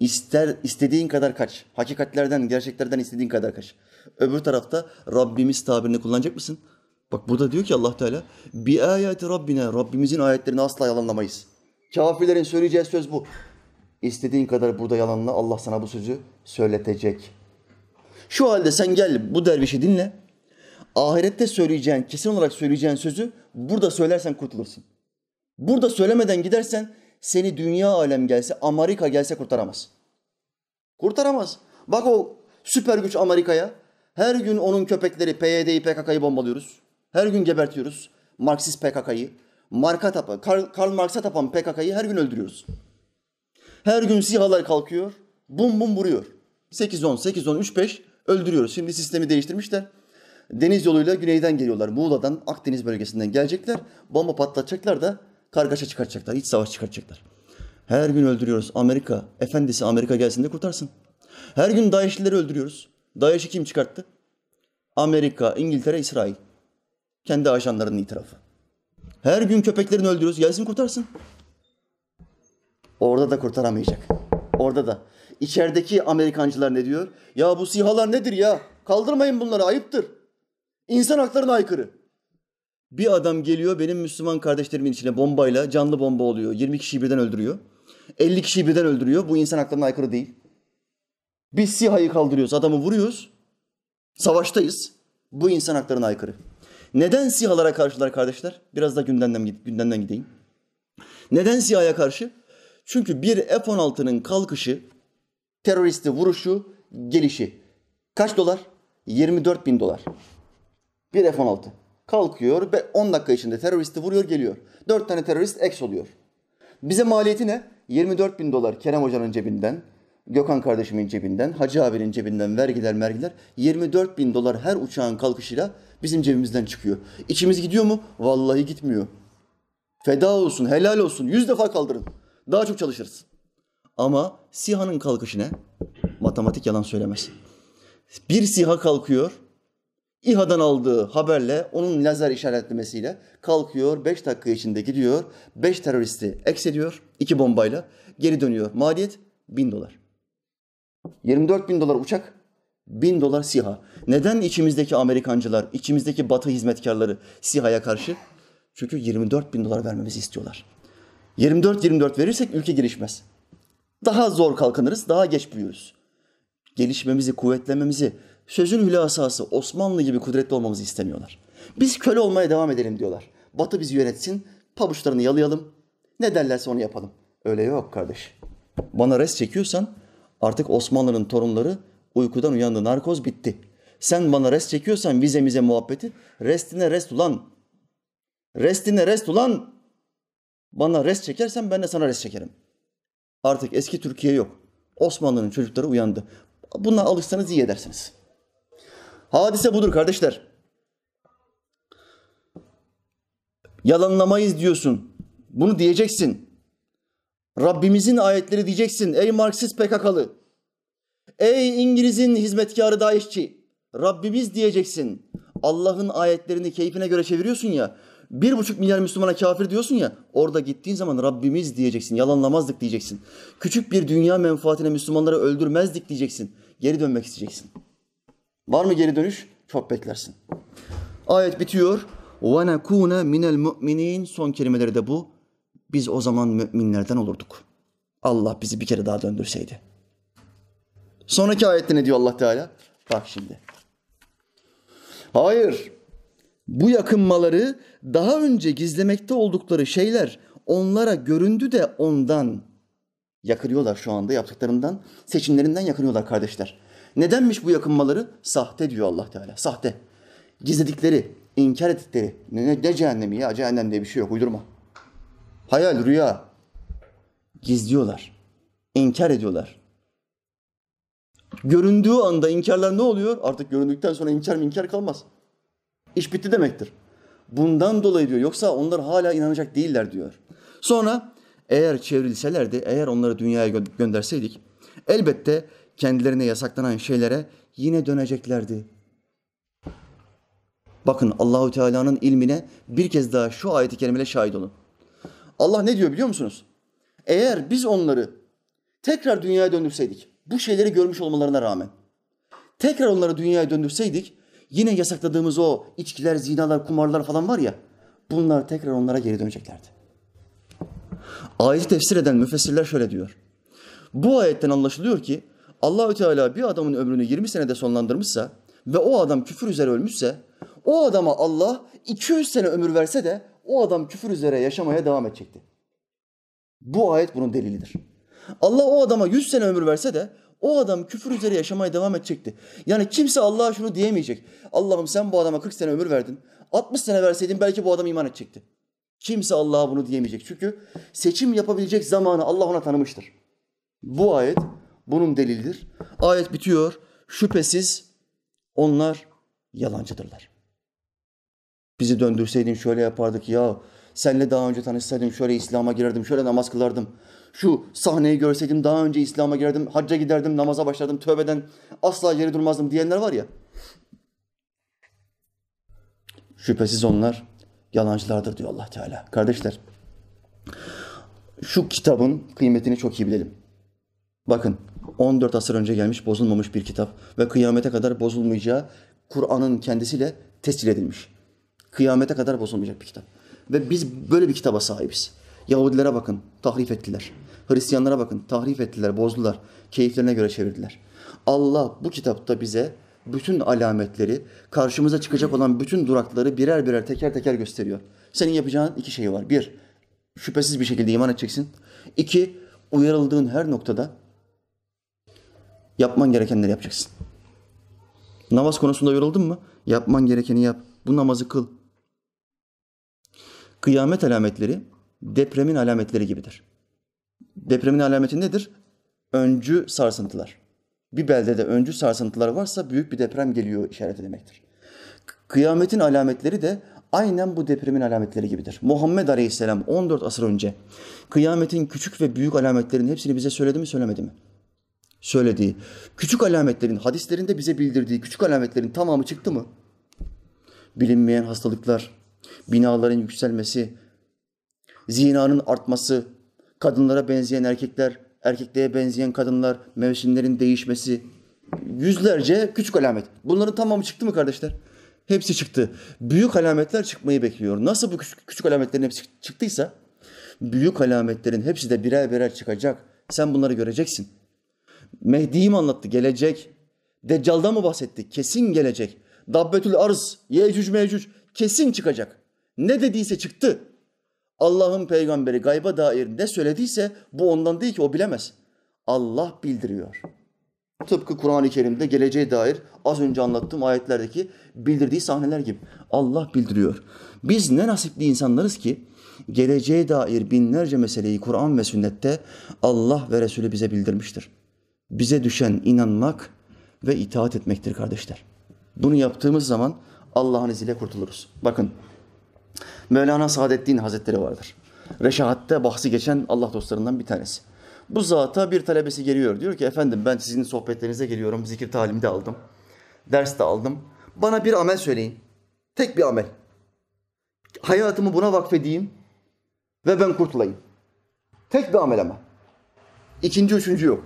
İster istediğin kadar kaç. Hakikatlerden, gerçeklerden istediğin kadar kaç. Öbür tarafta Rabbimiz tabirini kullanacak mısın? Bak burada diyor ki Allah Teala bi ayati Rabbine Rabbimizin ayetlerini asla yalanlamayız. Kafirlerin söyleyeceği söz bu. İstediğin kadar burada yalanla Allah sana bu sözü söyletecek. Şu halde sen gel bu dervişi dinle. Ahirette söyleyeceğin, kesin olarak söyleyeceğin sözü burada söylersen kurtulursun. Burada söylemeden gidersen seni dünya alem gelse, Amerika gelse kurtaramaz. Kurtaramaz. Bak o süper güç Amerika'ya. Her gün onun köpekleri PYD'yi, PKK'yı bombalıyoruz. Her gün gebertiyoruz. Marksist PKK'yı. Marka tapan, Karl, Karl Marx'a tapan PKK'yı her gün öldürüyoruz. Her gün SİHA'lar kalkıyor, bum bum vuruyor. 8-10, 8-10, 3-5 öldürüyoruz. Şimdi sistemi değiştirmişler. Deniz yoluyla güneyden geliyorlar. Muğla'dan, Akdeniz bölgesinden gelecekler. Bomba patlatacaklar da kargaşa çıkartacaklar. iç savaş çıkartacaklar. Her gün öldürüyoruz. Amerika, efendisi Amerika gelsin de kurtarsın. Her gün DAEŞ'lileri öldürüyoruz. DAEŞ'i kim çıkarttı? Amerika, İngiltere, İsrail. Kendi ajanlarının itirafı. Her gün köpeklerini öldürüyoruz. Gelsin kurtarsın. Orada da kurtaramayacak. Orada da. İçerideki Amerikancılar ne diyor? Ya bu sihalar nedir ya? Kaldırmayın bunları ayıptır. İnsan haklarına aykırı. Bir adam geliyor benim Müslüman kardeşlerimin içine bombayla canlı bomba oluyor. 20 kişiyi birden öldürüyor. 50 kişiyi birden öldürüyor. Bu insan haklarına aykırı değil. Biz SİHA'yı kaldırıyoruz, adamı vuruyoruz. Savaştayız. Bu insan haklarına aykırı. Neden SİHA'lara karşılar kardeşler? Biraz da gündemden, gündemden gideyim. Neden SİHA'ya karşı? Çünkü bir F-16'nın kalkışı, teröristi vuruşu, gelişi. Kaç dolar? 24 bin dolar. Bir F-16. Kalkıyor ve 10 dakika içinde teröristi vuruyor geliyor. 4 tane terörist eks oluyor. Bize maliyeti ne? 24 bin dolar Kerem Hoca'nın cebinden, Gökhan kardeşimin cebinden, Hacı abinin cebinden vergiler mergiler 24 bin dolar her uçağın kalkışıyla bizim cebimizden çıkıyor. İçimiz gidiyor mu? Vallahi gitmiyor. Feda olsun, helal olsun. Yüz defa kaldırın. Daha çok çalışırız. Ama SİHA'nın kalkışı ne? Matematik yalan söylemez. Bir SİHA kalkıyor, İHA'dan aldığı haberle, onun lazer işaretlemesiyle kalkıyor, 5 dakika içinde gidiyor, 5 teröristi eksediyor, 2 bombayla geri dönüyor. Maliyet 1000 dolar. 24 bin dolar uçak, 1000 dolar SİHA. Neden içimizdeki Amerikancılar, içimizdeki Batı hizmetkarları SİHA'ya karşı? Çünkü 24 bin dolar vermemizi istiyorlar. 24-24 verirsek ülke gelişmez. Daha zor kalkınırız, daha geç büyürüz. Gelişmemizi, kuvvetlenmemizi, sözün hülasası Osmanlı gibi kudretli olmamızı istemiyorlar. Biz köle olmaya devam edelim diyorlar. Batı bizi yönetsin, pabuçlarını yalayalım. Ne derlerse onu yapalım. Öyle yok kardeş. Bana res çekiyorsan artık Osmanlı'nın torunları uykudan uyandı. Narkoz bitti. Sen bana rest çekiyorsan vize mize muhabbeti restine rest ulan. Restine rest ulan. Bana rest çekersen ben de sana rest çekerim. Artık eski Türkiye yok. Osmanlı'nın çocukları uyandı. Buna alışsanız iyi edersiniz. Hadise budur kardeşler. Yalanlamayız diyorsun. Bunu diyeceksin. Rabbimizin ayetleri diyeceksin. Ey Marksist PKK'lı. Ey İngiliz'in hizmetkarı Daişçi. Rabbimiz diyeceksin. Allah'ın ayetlerini keyfine göre çeviriyorsun ya Bir buçuk milyar Müslümana kafir diyorsun ya. Orada gittiğin zaman Rabbimiz diyeceksin. Yalanlamazdık diyeceksin. Küçük bir dünya menfaatine Müslümanları öldürmezdik diyeceksin. Geri dönmek isteyeceksin. Var mı geri dönüş? Çok beklersin. Ayet bitiyor. وَنَكُونَ minel müminin Son kelimeleri de bu. Biz o zaman müminlerden olurduk. Allah bizi bir kere daha döndürseydi. Sonraki ayette ne diyor Allah Teala? Bak şimdi. Hayır. Bu yakınmaları daha önce gizlemekte oldukları şeyler onlara göründü de ondan yakınıyorlar şu anda yaptıklarından, seçimlerinden yakınıyorlar kardeşler. Nedenmiş bu yakınmaları? Sahte diyor Allah Teala. Sahte. Gizledikleri, inkar ettikleri. Ne, ne cehennemi ya? Cehennem diye bir şey yok. Uydurma. Hayal, rüya. Gizliyorlar. İnkar ediyorlar. Göründüğü anda inkarlar ne oluyor? Artık göründükten sonra inkar inkar kalmaz. İş bitti demektir. Bundan dolayı diyor. Yoksa onlar hala inanacak değiller diyor. Sonra eğer çevrilselerdi, eğer onları dünyaya gö- gönderseydik elbette kendilerine yasaklanan şeylere yine döneceklerdi. Bakın Allahu Teala'nın ilmine bir kez daha şu ayeti kerimele şahit olun. Allah ne diyor biliyor musunuz? Eğer biz onları tekrar dünyaya döndürseydik, bu şeyleri görmüş olmalarına rağmen tekrar onları dünyaya döndürseydik yine yasakladığımız o içkiler, zinalar, kumarlar falan var ya bunlar tekrar onlara geri döneceklerdi. Ayeti tefsir eden müfessirler şöyle diyor. Bu ayetten anlaşılıyor ki Allahü Teala bir adamın ömrünü 20 senede sonlandırmışsa ve o adam küfür üzere ölmüşse o adama Allah 200 sene ömür verse de o adam küfür üzere yaşamaya devam edecekti. Bu ayet bunun delilidir. Allah o adama 100 sene ömür verse de o adam küfür üzere yaşamaya devam edecekti. Yani kimse Allah'a şunu diyemeyecek. Allah'ım sen bu adama 40 sene ömür verdin. 60 sene verseydin belki bu adam iman edecekti. Kimse Allah'a bunu diyemeyecek. Çünkü seçim yapabilecek zamanı Allah ona tanımıştır. Bu ayet bunun delildir. Ayet bitiyor. Şüphesiz onlar yalancıdırlar. Bizi döndürseydin şöyle yapardık ya. Senle daha önce tanışsaydım şöyle İslam'a girerdim, şöyle namaz kılardım. Şu sahneyi görseydim daha önce İslam'a girerdim, hacca giderdim, namaza başlardım, tövbeden asla geri durmazdım diyenler var ya. Şüphesiz onlar yalancılardır diyor Allah Teala. Kardeşler, şu kitabın kıymetini çok iyi bilelim. Bakın 14 asır önce gelmiş bozulmamış bir kitap ve kıyamete kadar bozulmayacağı Kur'an'ın kendisiyle tescil edilmiş. Kıyamete kadar bozulmayacak bir kitap. Ve biz böyle bir kitaba sahibiz. Yahudilere bakın, tahrif ettiler. Hristiyanlara bakın, tahrif ettiler, bozdular. Keyiflerine göre çevirdiler. Allah bu kitapta bize bütün alametleri, karşımıza çıkacak olan bütün durakları birer birer teker teker gösteriyor. Senin yapacağın iki şey var. Bir, şüphesiz bir şekilde iman edeceksin. İki, uyarıldığın her noktada yapman gerekenleri yapacaksın. Namaz konusunda yoruldun mu? Yapman gerekeni yap. Bu namazı kıl. Kıyamet alametleri depremin alametleri gibidir. Depremin alameti nedir? Öncü sarsıntılar. Bir beldede öncü sarsıntılar varsa büyük bir deprem geliyor işareti demektir. Kıyametin alametleri de aynen bu depremin alametleri gibidir. Muhammed Aleyhisselam 14 asır önce kıyametin küçük ve büyük alametlerin hepsini bize söyledi mi söylemedi mi? Söylediği, küçük alametlerin, hadislerinde bize bildirdiği küçük alametlerin tamamı çıktı mı? Bilinmeyen hastalıklar, binaların yükselmesi, zinanın artması, kadınlara benzeyen erkekler, erkekliğe benzeyen kadınlar, mevsimlerin değişmesi, yüzlerce küçük alamet. Bunların tamamı çıktı mı kardeşler? Hepsi çıktı. Büyük alametler çıkmayı bekliyor. Nasıl bu küçük, küçük alametlerin hepsi çıktıysa büyük alametlerin hepsi de birer birer çıkacak. Sen bunları göreceksin. Mehdi'yi mi anlattı? Gelecek. Deccal'dan mı bahsetti? Kesin gelecek. Dabbetül arz, Yecüc mecüc kesin çıkacak. Ne dediyse çıktı. Allah'ın peygamberi gayba dair ne söylediyse bu ondan değil ki o bilemez. Allah bildiriyor. Tıpkı Kur'an-ı Kerim'de geleceğe dair az önce anlattığım ayetlerdeki bildirdiği sahneler gibi. Allah bildiriyor. Biz ne nasipli insanlarız ki geleceğe dair binlerce meseleyi Kur'an ve sünnette Allah ve Resulü bize bildirmiştir. Bize düşen inanmak ve itaat etmektir kardeşler. Bunu yaptığımız zaman Allah'ın izniyle kurtuluruz. Bakın Mevlana Saadettin Hazretleri vardır. Reşahatte bahsi geçen Allah dostlarından bir tanesi. Bu zata bir talebesi geliyor. Diyor ki efendim ben sizin sohbetlerinize geliyorum. Zikir talimi de aldım. Ders de aldım. Bana bir amel söyleyin. Tek bir amel. Hayatımı buna vakfedeyim ve ben kurtulayım. Tek bir amel ama. İkinci, üçüncü yok.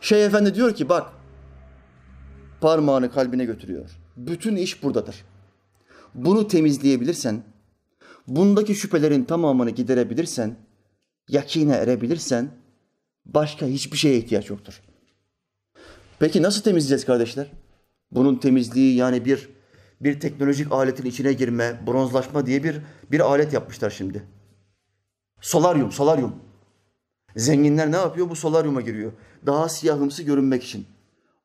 Şeyh Efendi diyor ki bak parmağını kalbine götürüyor. Bütün iş buradadır. Bunu temizleyebilirsen, bundaki şüphelerin tamamını giderebilirsen, yakine erebilirsen başka hiçbir şeye ihtiyaç yoktur. Peki nasıl temizleyeceğiz kardeşler? Bunun temizliği yani bir bir teknolojik aletin içine girme, bronzlaşma diye bir bir alet yapmışlar şimdi. Solaryum, solaryum. Zenginler ne yapıyor? Bu solaryuma giriyor. Daha siyahımsı görünmek için.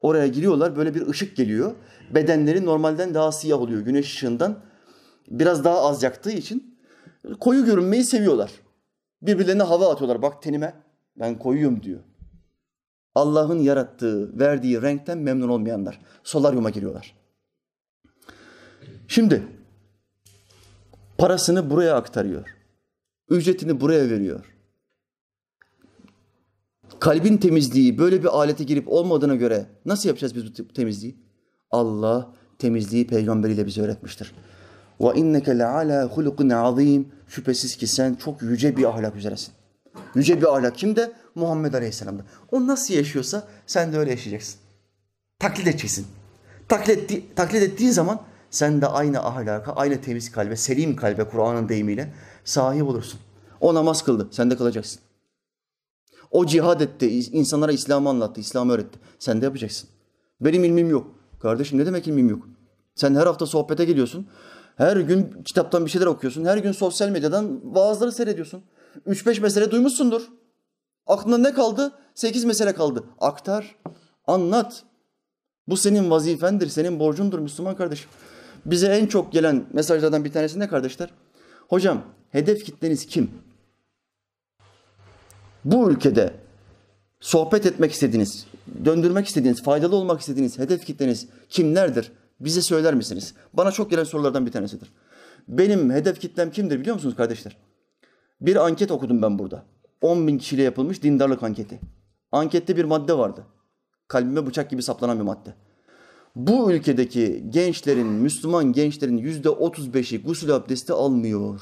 Oraya giriyorlar böyle bir ışık geliyor. Bedenleri normalden daha siyah oluyor güneş ışığından. Biraz daha az yaktığı için koyu görünmeyi seviyorlar. Birbirlerine hava atıyorlar. Bak tenime ben koyuyum diyor. Allah'ın yarattığı, verdiği renkten memnun olmayanlar solaryuma giriyorlar. Şimdi parasını buraya aktarıyor. Ücretini buraya veriyor. Kalbin temizliği böyle bir alete girip olmadığına göre nasıl yapacağız biz bu temizliği? Allah temizliği peygamberiyle bize öğretmiştir. Ve inneke leala hulukun azim. Şüphesiz ki sen çok yüce bir ahlak üzeresin. Yüce bir ahlak kimde? Muhammed Aleyhisselam'da. O nasıl yaşıyorsa sen de öyle yaşayacaksın. Taklit edeceksin. Taklit, taklit ettiğin zaman sen de aynı ahlaka, aynı temiz kalbe, selim kalbe Kur'an'ın deyimiyle sahip olursun. O namaz kıldı, sen de kılacaksın. O cihad etti, insanlara İslam'ı anlattı, İslam'ı öğretti. Sen de yapacaksın. Benim ilmim yok. Kardeşim ne demek ilmim yok? Sen her hafta sohbete geliyorsun. Her gün kitaptan bir şeyler okuyorsun. Her gün sosyal medyadan vaazları seyrediyorsun. Üç beş mesele duymuşsundur. Aklında ne kaldı? Sekiz mesele kaldı. Aktar, anlat. Bu senin vazifendir, senin borcundur Müslüman kardeşim. Bize en çok gelen mesajlardan bir tanesi ne kardeşler? Hocam hedef kitleniz kim? Bu ülkede sohbet etmek istediğiniz, döndürmek istediğiniz, faydalı olmak istediğiniz hedef kitleniz kimlerdir? Bize söyler misiniz? Bana çok gelen sorulardan bir tanesidir. Benim hedef kitlem kimdir biliyor musunuz kardeşler? Bir anket okudum ben burada. 10 bin kişiyle yapılmış dindarlık anketi. Ankette bir madde vardı. Kalbime bıçak gibi saplanan bir madde. Bu ülkedeki gençlerin, Müslüman gençlerin yüzde 35'i gusül abdesti almıyor.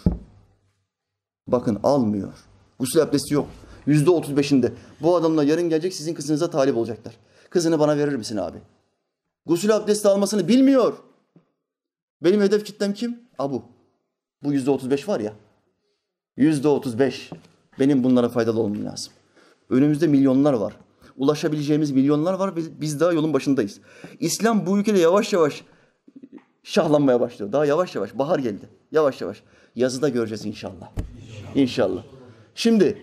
Bakın almıyor. Gusül abdesti yok. Yüzde 35'inde. Bu adamlar yarın gelecek sizin kızınıza talip olacaklar. Kızını bana verir misin abi? Gusül abdesti almasını bilmiyor. Benim hedef kitlem kim? Abu. Bu yüzde 35 var ya. Yüzde 35. Benim bunlara faydalı olmam lazım. Önümüzde milyonlar var. Ulaşabileceğimiz milyonlar var. Biz, biz daha yolun başındayız. İslam bu ülkede yavaş yavaş şahlanmaya başlıyor. Daha yavaş yavaş. Bahar geldi. Yavaş yavaş. Yazıda göreceğiz inşallah. İnşallah. Şimdi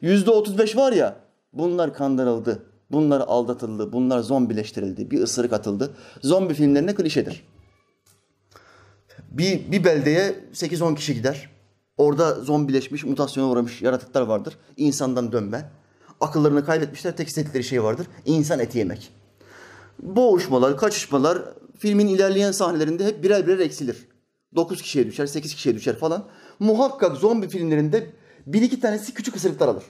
yüzde 35 var ya bunlar kandırıldı. Bunlar aldatıldı. Bunlar zombileştirildi. Bir ısırık atıldı. Zombi filmlerine klişedir. Bir, bir beldeye 8-10 kişi gider. Orada zombileşmiş, mutasyona uğramış yaratıklar vardır. İnsandan dönme. Akıllarını kaybetmişler. Tek istedikleri şey vardır. İnsan eti yemek. Boğuşmalar, kaçışmalar filmin ilerleyen sahnelerinde hep birer birer eksilir. 9 kişiye düşer, 8 kişiye düşer falan. Muhakkak zombi filmlerinde bir iki tanesi küçük ısırıklar alır.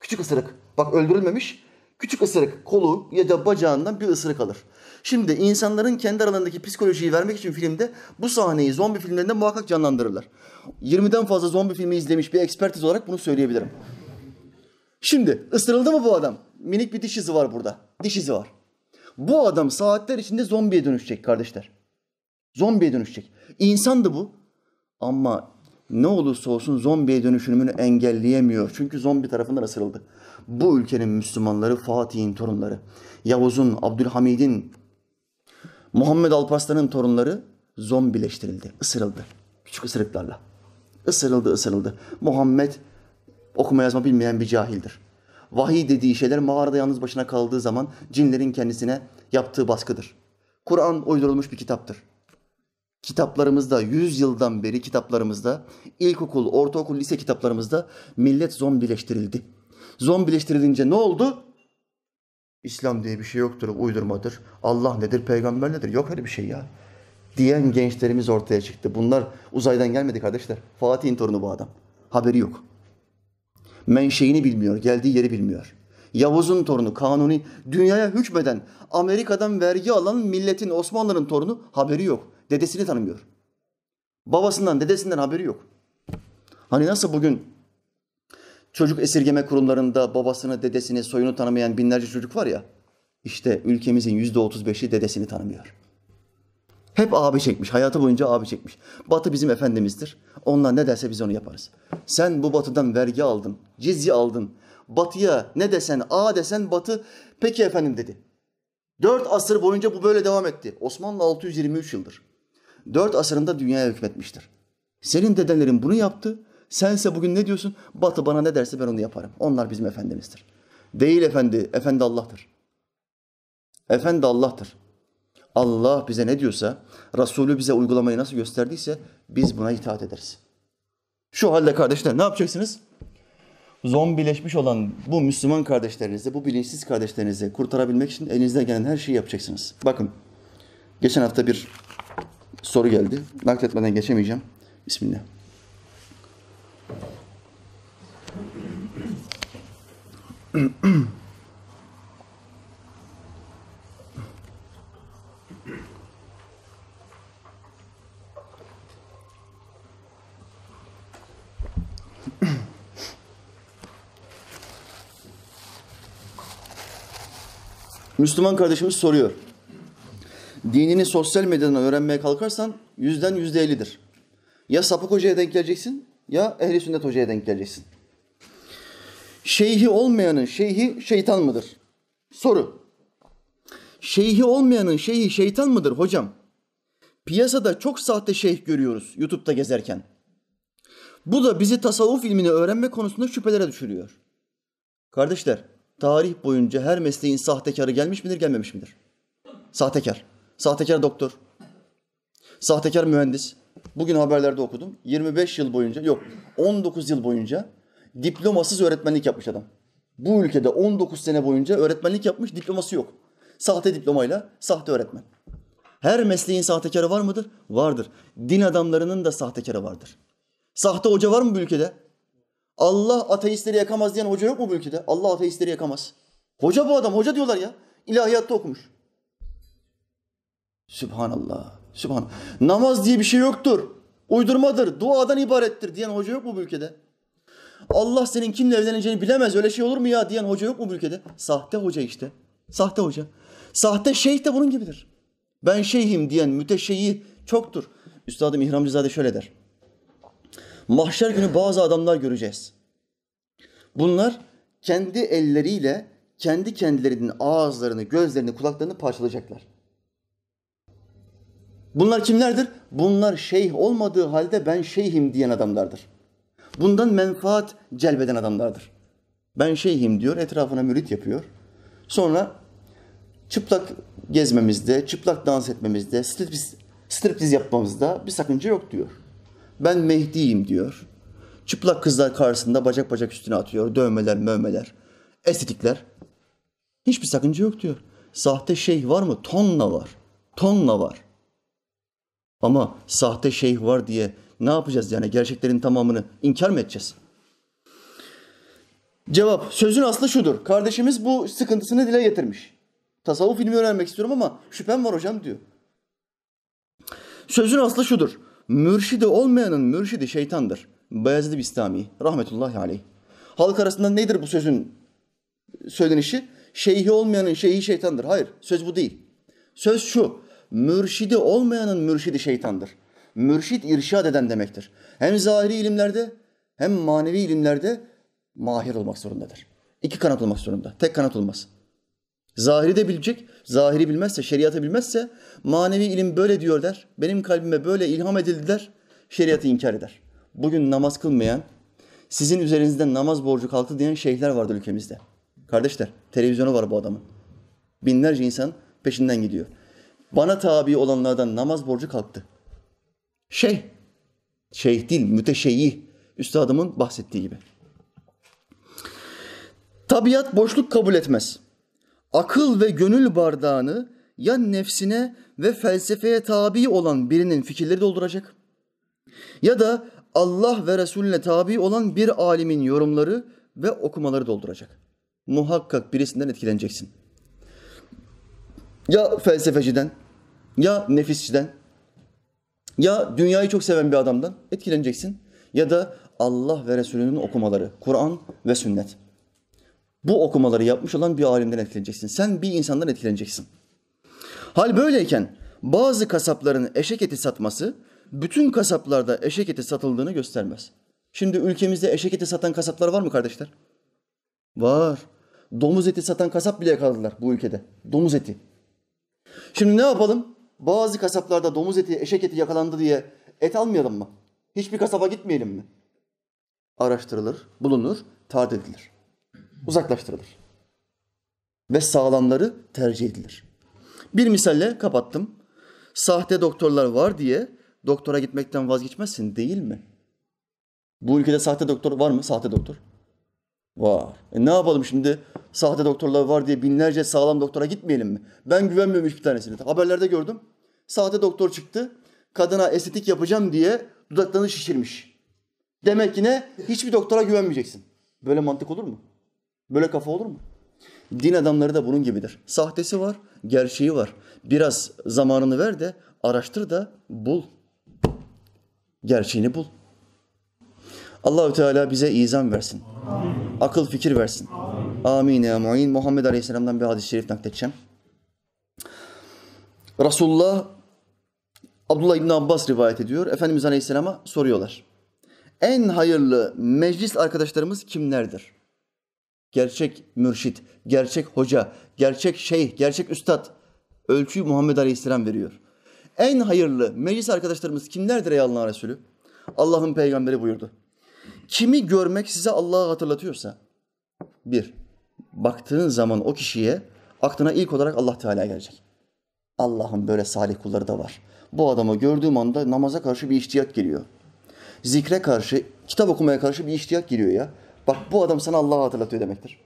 Küçük ısırık. Bak öldürülmemiş. Küçük ısırık kolu ya da bacağından bir ısırık alır. Şimdi insanların kendi aralarındaki psikolojiyi vermek için filmde bu sahneyi zombi filmlerinde muhakkak canlandırırlar. 20'den fazla zombi filmi izlemiş bir ekspertiz olarak bunu söyleyebilirim. Şimdi ısırıldı mı bu adam? Minik bir diş izi var burada. Diş izi var. Bu adam saatler içinde zombiye dönüşecek kardeşler. Zombiye dönüşecek. İnsandı bu. Ama ne olursa olsun zombiye dönüşümünü engelleyemiyor. Çünkü zombi tarafından ısırıldı. Bu ülkenin Müslümanları Fatih'in torunları, Yavuz'un, Abdülhamid'in, Muhammed Alparslan'ın torunları zombileştirildi, ısırıldı. Küçük ısırıklarla. Isırıldı, ısırıldı. Muhammed okuma yazma bilmeyen bir cahildir. Vahiy dediği şeyler mağarada yalnız başına kaldığı zaman cinlerin kendisine yaptığı baskıdır. Kur'an uydurulmuş bir kitaptır. Kitaplarımızda, yüz yıldan beri kitaplarımızda, ilkokul, ortaokul, lise kitaplarımızda millet zombileştirildi. Zombileştirilince ne oldu? İslam diye bir şey yoktur, uydurmadır. Allah nedir, peygamber nedir? Yok öyle bir şey ya. Diyen gençlerimiz ortaya çıktı. Bunlar uzaydan gelmedi kardeşler. Fatih'in torunu bu adam. Haberi yok. Menşeini bilmiyor, geldiği yeri bilmiyor. Yavuz'un torunu, Kanuni, dünyaya hükmeden, Amerika'dan vergi alan milletin, Osmanlı'nın torunu haberi yok. Dedesini tanımıyor. Babasından, dedesinden haberi yok. Hani nasıl bugün çocuk esirgeme kurumlarında babasını, dedesini, soyunu tanımayan binlerce çocuk var ya, işte ülkemizin yüzde otuz beşi dedesini tanımıyor. Hep abi çekmiş, hayatı boyunca abi çekmiş. Batı bizim efendimizdir. Onlar ne derse biz onu yaparız. Sen bu batıdan vergi aldın, cizye aldın. Batıya ne desen, A desen batı peki efendim dedi. Dört asır boyunca bu böyle devam etti. Osmanlı 623 yıldır. Dört asırında dünyaya hükmetmiştir. Senin dedenlerin bunu yaptı. Sense bugün ne diyorsun? Batı bana ne derse ben onu yaparım. Onlar bizim efendimizdir. Değil efendi, efendi Allah'tır. Efendi Allah'tır. Allah bize ne diyorsa, Resulü bize uygulamayı nasıl gösterdiyse biz buna itaat ederiz. Şu halde kardeşler ne yapacaksınız? Zombileşmiş olan bu Müslüman kardeşlerinizi, bu bilinçsiz kardeşlerinizi kurtarabilmek için elinizden gelen her şeyi yapacaksınız. Bakın, geçen hafta bir soru geldi. Nakletmeden geçemeyeceğim. Bismillah. Müslüman kardeşimiz soruyor. Dinini sosyal medyadan öğrenmeye kalkarsan yüzden yüzde ellidir. Ya sapık hocaya denk geleceksin ya ehli sünnet hocaya denk geleceksin. Şeyhi olmayanın şeyhi şeytan mıdır? Soru. Şeyhi olmayanın şeyhi şeytan mıdır hocam? Piyasada çok sahte şeyh görüyoruz YouTube'da gezerken. Bu da bizi tasavvuf ilmini öğrenme konusunda şüphelere düşürüyor. Kardeşler, tarih boyunca her mesleğin sahtekarı gelmiş midir, gelmemiş midir? Sahtekar. Sahtekar doktor. Sahtekar mühendis. Bugün haberlerde okudum. 25 yıl boyunca, yok 19 yıl boyunca diplomasız öğretmenlik yapmış adam. Bu ülkede 19 sene boyunca öğretmenlik yapmış, diploması yok. Sahte diplomayla sahte öğretmen. Her mesleğin sahtekarı var mıdır? Vardır. Din adamlarının da sahtekarı vardır. Sahte hoca var mı bu ülkede? Allah ateistleri yakamaz diyen hoca yok mu bu ülkede? Allah ateistleri yakamaz. Hoca bu adam, hoca diyorlar ya. İlahiyatta okumuş. Sübhanallah, Sübhan. Namaz diye bir şey yoktur. Uydurmadır, duadan ibarettir diyen hoca yok mu bu ülkede? Allah senin kimle evleneceğini bilemez, öyle şey olur mu ya diyen hoca yok mu bu ülkede? Sahte hoca işte. Sahte hoca. Sahte şeyh de bunun gibidir. Ben şeyhim diyen müteşeyyi çoktur. Üstadım İhramcızade şöyle der. Mahşer günü bazı adamlar göreceğiz. Bunlar kendi elleriyle kendi kendilerinin ağızlarını, gözlerini, kulaklarını parçalayacaklar. Bunlar kimlerdir? Bunlar şeyh olmadığı halde ben şeyhim diyen adamlardır. Bundan menfaat celbeden adamlardır. Ben şeyhim diyor, etrafına mürit yapıyor. Sonra çıplak gezmemizde, çıplak dans etmemizde, striptiz, striptiz yapmamızda bir sakınca yok diyor. Ben Mehdi'yim diyor. Çıplak kızlar karşısında bacak bacak üstüne atıyor. Dövmeler, mövmeler, estetikler. Hiçbir sakınca yok diyor. Sahte şeyh var mı? Tonla var. Tonla var. Ama sahte şeyh var diye ne yapacağız yani? Gerçeklerin tamamını inkar mı edeceğiz? Cevap, sözün aslı şudur. Kardeşimiz bu sıkıntısını dile getirmiş. Tasavvuf ilmi öğrenmek istiyorum ama şüphem var hocam diyor. Sözün aslı şudur. Mürşidi olmayanın mürşidi şeytandır. Bayezid Bistami rahmetullahi aleyh. Halk arasında nedir bu sözün söylenişi? Şeyhi olmayanın şeyhi şeytandır. Hayır, söz bu değil. Söz şu. mürşidi olmayanın mürşidi şeytandır. Mürşid irşad eden demektir. Hem zahiri ilimlerde hem manevi ilimlerde mahir olmak zorundadır. İki kanat olmak zorunda. Tek kanat olmaz. Zahiri de bilecek. Zahiri bilmezse, şeriatı bilmezse manevi ilim böyle diyor der. Benim kalbime böyle ilham edildi der. Şeriatı inkar eder. Bugün namaz kılmayan, sizin üzerinizde namaz borcu kalktı diyen şeyhler vardı ülkemizde. Kardeşler, televizyonu var bu adamın. Binlerce insan peşinden gidiyor. Bana tabi olanlardan namaz borcu kalktı. Şeyh, şeyh değil, müteşeyyih. Üstadımın bahsettiği gibi. Tabiat boşluk kabul etmez. Akıl ve gönül bardağını ya nefsine ve felsefeye tabi olan birinin fikirleri dolduracak ya da Allah ve Resulüne tabi olan bir alimin yorumları ve okumaları dolduracak. Muhakkak birisinden etkileneceksin. Ya felsefeciden, ya nefisçiden, ya dünyayı çok seven bir adamdan etkileneceksin ya da Allah ve Resulünün okumaları, Kur'an ve sünnet. Bu okumaları yapmış olan bir alimden etkileneceksin. Sen bir insandan etkileneceksin. Hal böyleyken bazı kasapların eşek eti satması bütün kasaplarda eşek eti satıldığını göstermez. Şimdi ülkemizde eşek eti satan kasaplar var mı kardeşler? Var. Domuz eti satan kasap bile yakaladılar bu ülkede. Domuz eti. Şimdi ne yapalım? Bazı kasaplarda domuz eti, eşek eti yakalandı diye et almayalım mı? Hiçbir kasaba gitmeyelim mi? Araştırılır, bulunur, tard edilir. Uzaklaştırılır. Ve sağlamları tercih edilir. Bir misalle kapattım. Sahte doktorlar var diye doktora gitmekten vazgeçmezsin değil mi? Bu ülkede sahte doktor var mı? Sahte doktor. Var. E ne yapalım şimdi? Sahte doktorlar var diye binlerce sağlam doktora gitmeyelim mi? Ben güvenmiyorum hiçbir tanesine. Haberlerde gördüm. Sahte doktor çıktı. Kadına estetik yapacağım diye dudaklarını şişirmiş. Demek ki ne? Hiçbir doktora güvenmeyeceksin. Böyle mantık olur mu? Böyle kafa olur mu? Din adamları da bunun gibidir. Sahtesi var, gerçeği var. Biraz zamanını ver de araştır da bul. Gerçeğini bul. Allahü Teala bize izan versin. Akıl fikir versin. Amin ya muin. Muhammed Aleyhisselam'dan bir hadis-i şerif nakledeceğim. Resulullah Abdullah İbni Abbas rivayet ediyor. Efendimiz Aleyhisselam'a soruyorlar. En hayırlı meclis arkadaşlarımız kimlerdir? Gerçek mürşit, gerçek hoca, gerçek şeyh, gerçek üstad. Ölçüyü Muhammed Aleyhisselam veriyor. En hayırlı meclis arkadaşlarımız kimlerdir ey Allah'ın Resulü? Allah'ın peygamberi buyurdu. Kimi görmek size Allah'ı hatırlatıyorsa, bir, baktığın zaman o kişiye aklına ilk olarak Allah Teala gelecek. Allah'ın böyle salih kulları da var. Bu adamı gördüğüm anda namaza karşı bir iştiyak geliyor. Zikre karşı, kitap okumaya karşı bir iştiyak geliyor ya. Bak bu adam sana Allah'ı hatırlatıyor demektir.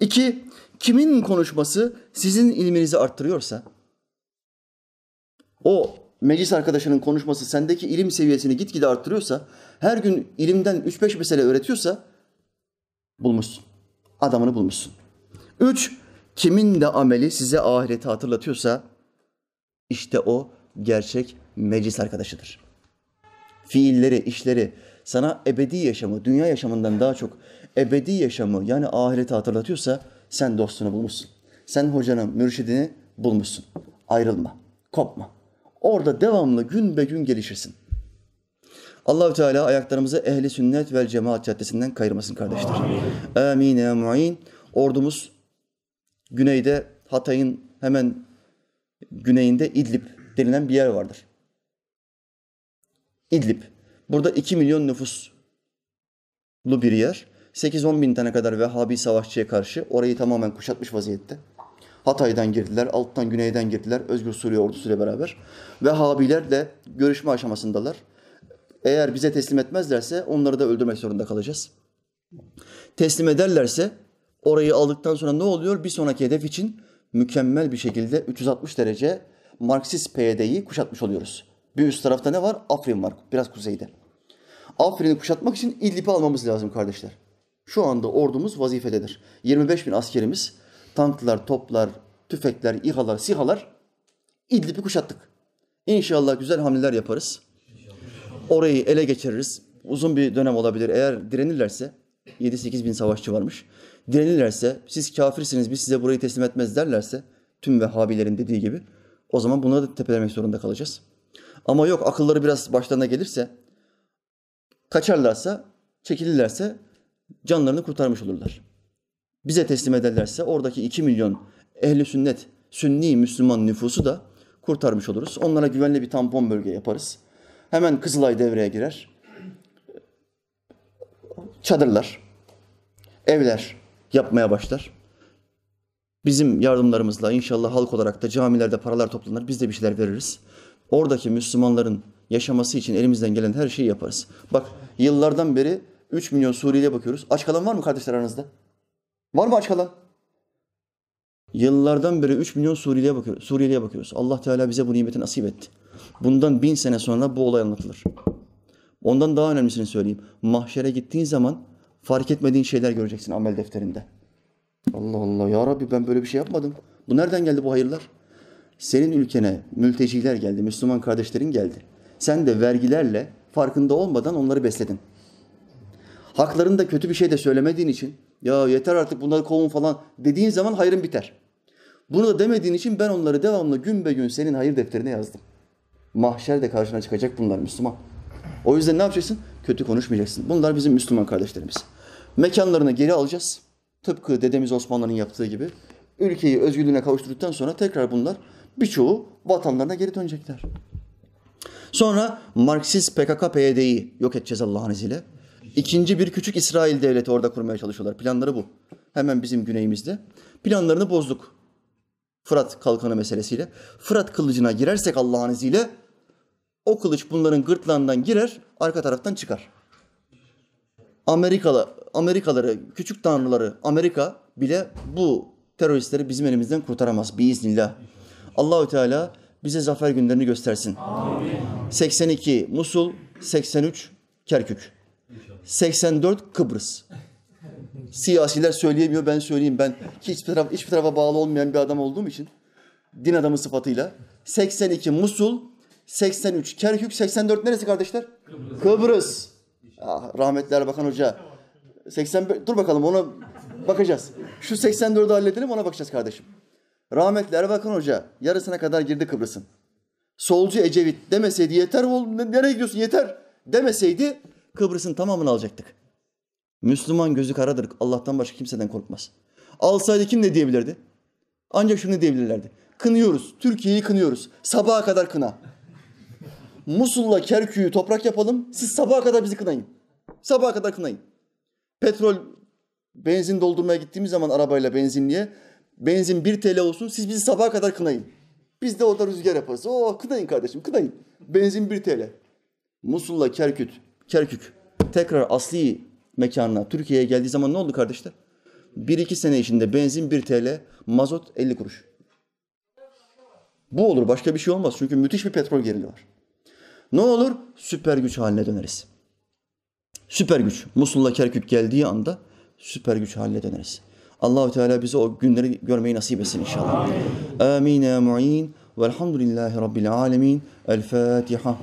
İki, kimin konuşması sizin ilminizi arttırıyorsa, o meclis arkadaşının konuşması sendeki ilim seviyesini gitgide arttırıyorsa, her gün ilimden 3-5 mesele öğretiyorsa bulmuşsun. Adamını bulmuşsun. Üç, kimin de ameli size ahireti hatırlatıyorsa işte o gerçek meclis arkadaşıdır. Fiilleri, işleri sana ebedi yaşamı, dünya yaşamından daha çok ebedi yaşamı yani ahireti hatırlatıyorsa sen dostunu bulmuşsun. Sen hocanın, mürşidini bulmuşsun. Ayrılma, kopma. Orada devamlı gün be gün gelişirsin. Allahü Teala ayaklarımızı ehli sünnet vel cemaat caddesinden kayırmasın kardeşler. Amin ya muin. Ordumuz güneyde Hatay'ın hemen güneyinde İdlib denilen bir yer vardır. İdlib. Burada 2 milyon nüfuslu bir yer. 8-10 bin tane kadar Vehhabi savaşçıya karşı orayı tamamen kuşatmış vaziyette. Hatay'dan girdiler, alttan güneyden girdiler Özgür Suriye ordusuyla beraber. Vehhabilerle görüşme aşamasındalar. Eğer bize teslim etmezlerse onları da öldürmek zorunda kalacağız. Teslim ederlerse orayı aldıktan sonra ne oluyor? Bir sonraki hedef için mükemmel bir şekilde 360 derece Marksist PYD'yi kuşatmış oluyoruz. Bir üst tarafta ne var? Afrin var, biraz kuzeyde. Afrin'i kuşatmak için İdlib'i almamız lazım kardeşler. Şu anda ordumuz vazifededir. 25 bin askerimiz, tanklar, toplar, tüfekler, İHA'lar, SİHA'lar İdlib'i kuşattık. İnşallah güzel hamleler yaparız. Orayı ele geçiririz. Uzun bir dönem olabilir. Eğer direnirlerse, 7-8 bin savaşçı varmış. Direnirlerse, siz kafirsiniz, biz size burayı teslim etmez derlerse, tüm Vehhabilerin dediği gibi, O zaman bunları da tepelemek zorunda kalacağız. Ama yok akılları biraz başlarına gelirse, kaçarlarsa, çekilirlerse canlarını kurtarmış olurlar. Bize teslim ederlerse oradaki 2 milyon ehli sünnet, sünni Müslüman nüfusu da kurtarmış oluruz. Onlara güvenli bir tampon bölge yaparız. Hemen Kızılay devreye girer. Çadırlar, evler yapmaya başlar. Bizim yardımlarımızla inşallah halk olarak da camilerde paralar toplanır. Biz de bir şeyler veririz. Oradaki Müslümanların yaşaması için elimizden gelen her şeyi yaparız. Bak yıllardan beri 3 milyon Suriyeli'ye bakıyoruz. Aç kalan var mı kardeşler aranızda? Var mı aç kalan? Yıllardan beri 3 milyon Suriyeli'ye bakıyoruz. Suriyeli'ye bakıyoruz. Allah Teala bize bu nimeti nasip etti. Bundan bin sene sonra bu olay anlatılır. Ondan daha önemlisini söyleyeyim. Mahşere gittiğin zaman fark etmediğin şeyler göreceksin amel defterinde. Allah Allah ya Rabbi ben böyle bir şey yapmadım. Bu nereden geldi bu hayırlar? Senin ülkene mülteciler geldi, Müslüman kardeşlerin geldi. Sen de vergilerle farkında olmadan onları besledin. Haklarında kötü bir şey de söylemediğin için ya yeter artık bunları kovun falan dediğin zaman hayrın biter. Bunu da demediğin için ben onları devamlı gün be gün senin hayır defterine yazdım. Mahşerde karşına çıkacak bunlar Müslüman. O yüzden ne yapacaksın? Kötü konuşmayacaksın. Bunlar bizim Müslüman kardeşlerimiz. Mekanlarını geri alacağız. Tıpkı dedemiz Osmanlı'nın yaptığı gibi. Ülkeyi özgürlüğüne kavuşturduktan sonra tekrar bunlar birçoğu vatanlarına geri dönecekler. Sonra Marksist PKK-PYD'yi yok edeceğiz Allah'ın izniyle. İkinci bir küçük İsrail devleti orada kurmaya çalışıyorlar. Planları bu. Hemen bizim güneyimizde. Planlarını bozduk. Fırat kalkanı meselesiyle. Fırat kılıcına girersek Allah'ın izniyle o kılıç bunların gırtlağından girer, arka taraftan çıkar. Amerikalı, Amerikaları, küçük tanrıları, Amerika bile bu teröristleri bizim elimizden kurtaramaz biiznillah. Allahü Teala bize zafer günlerini göstersin. Amin. 82 Musul, 83 Kerkük. 84 Kıbrıs. Siyasiler söyleyemiyor, ben söyleyeyim. Ben hiçbir, taraf, hiçbir tarafa bağlı olmayan bir adam olduğum için din adamı sıfatıyla 82 Musul, 83 Kerkük, 84 neresi kardeşler? Kıbrıs. Kıbrıs. Ah, rahmetli Erbakan Hoca. 85 dur bakalım ona bakacağız. Şu 84'ü halledelim ona bakacağız kardeşim. Rahmetli Erbakan Hoca yarısına kadar girdi Kıbrıs'ın. Solcu Ecevit demeseydi yeter oğlum nereye gidiyorsun yeter demeseydi Kıbrıs'ın tamamını alacaktık. Müslüman gözü karadır. Allah'tan başka kimseden korkmaz. Alsaydı kim ne diyebilirdi? Ancak şunu diyebilirlerdi. Kınıyoruz. Türkiye'yi kınıyoruz. Sabaha kadar kına. Musul'la Kerkük'ü toprak yapalım. Siz sabaha kadar bizi kınayın. Sabaha kadar kınayın. Petrol, benzin doldurmaya gittiğimiz zaman arabayla benzinliğe benzin 1 TL olsun. Siz bizi sabaha kadar kınayın. Biz de orada rüzgar yaparız. Oo kınayın kardeşim kınayın. Benzin 1 TL. Musul'la Kerkük, Kerkük tekrar asli mekanına Türkiye'ye geldiği zaman ne oldu kardeşler? Bir iki sene içinde benzin 1 TL, mazot 50 kuruş. Bu olur başka bir şey olmaz çünkü müthiş bir petrol gerili var. Ne olur? Süper güç haline döneriz. Süper güç. Musul'la Kerkük geldiği anda süper güç haline döneriz. Allahu Teala bize o günleri görmeyi nasip etsin inşallah. Amin ya mu'in. Velhamdülillahi Rabbil alemin. El Fatiha.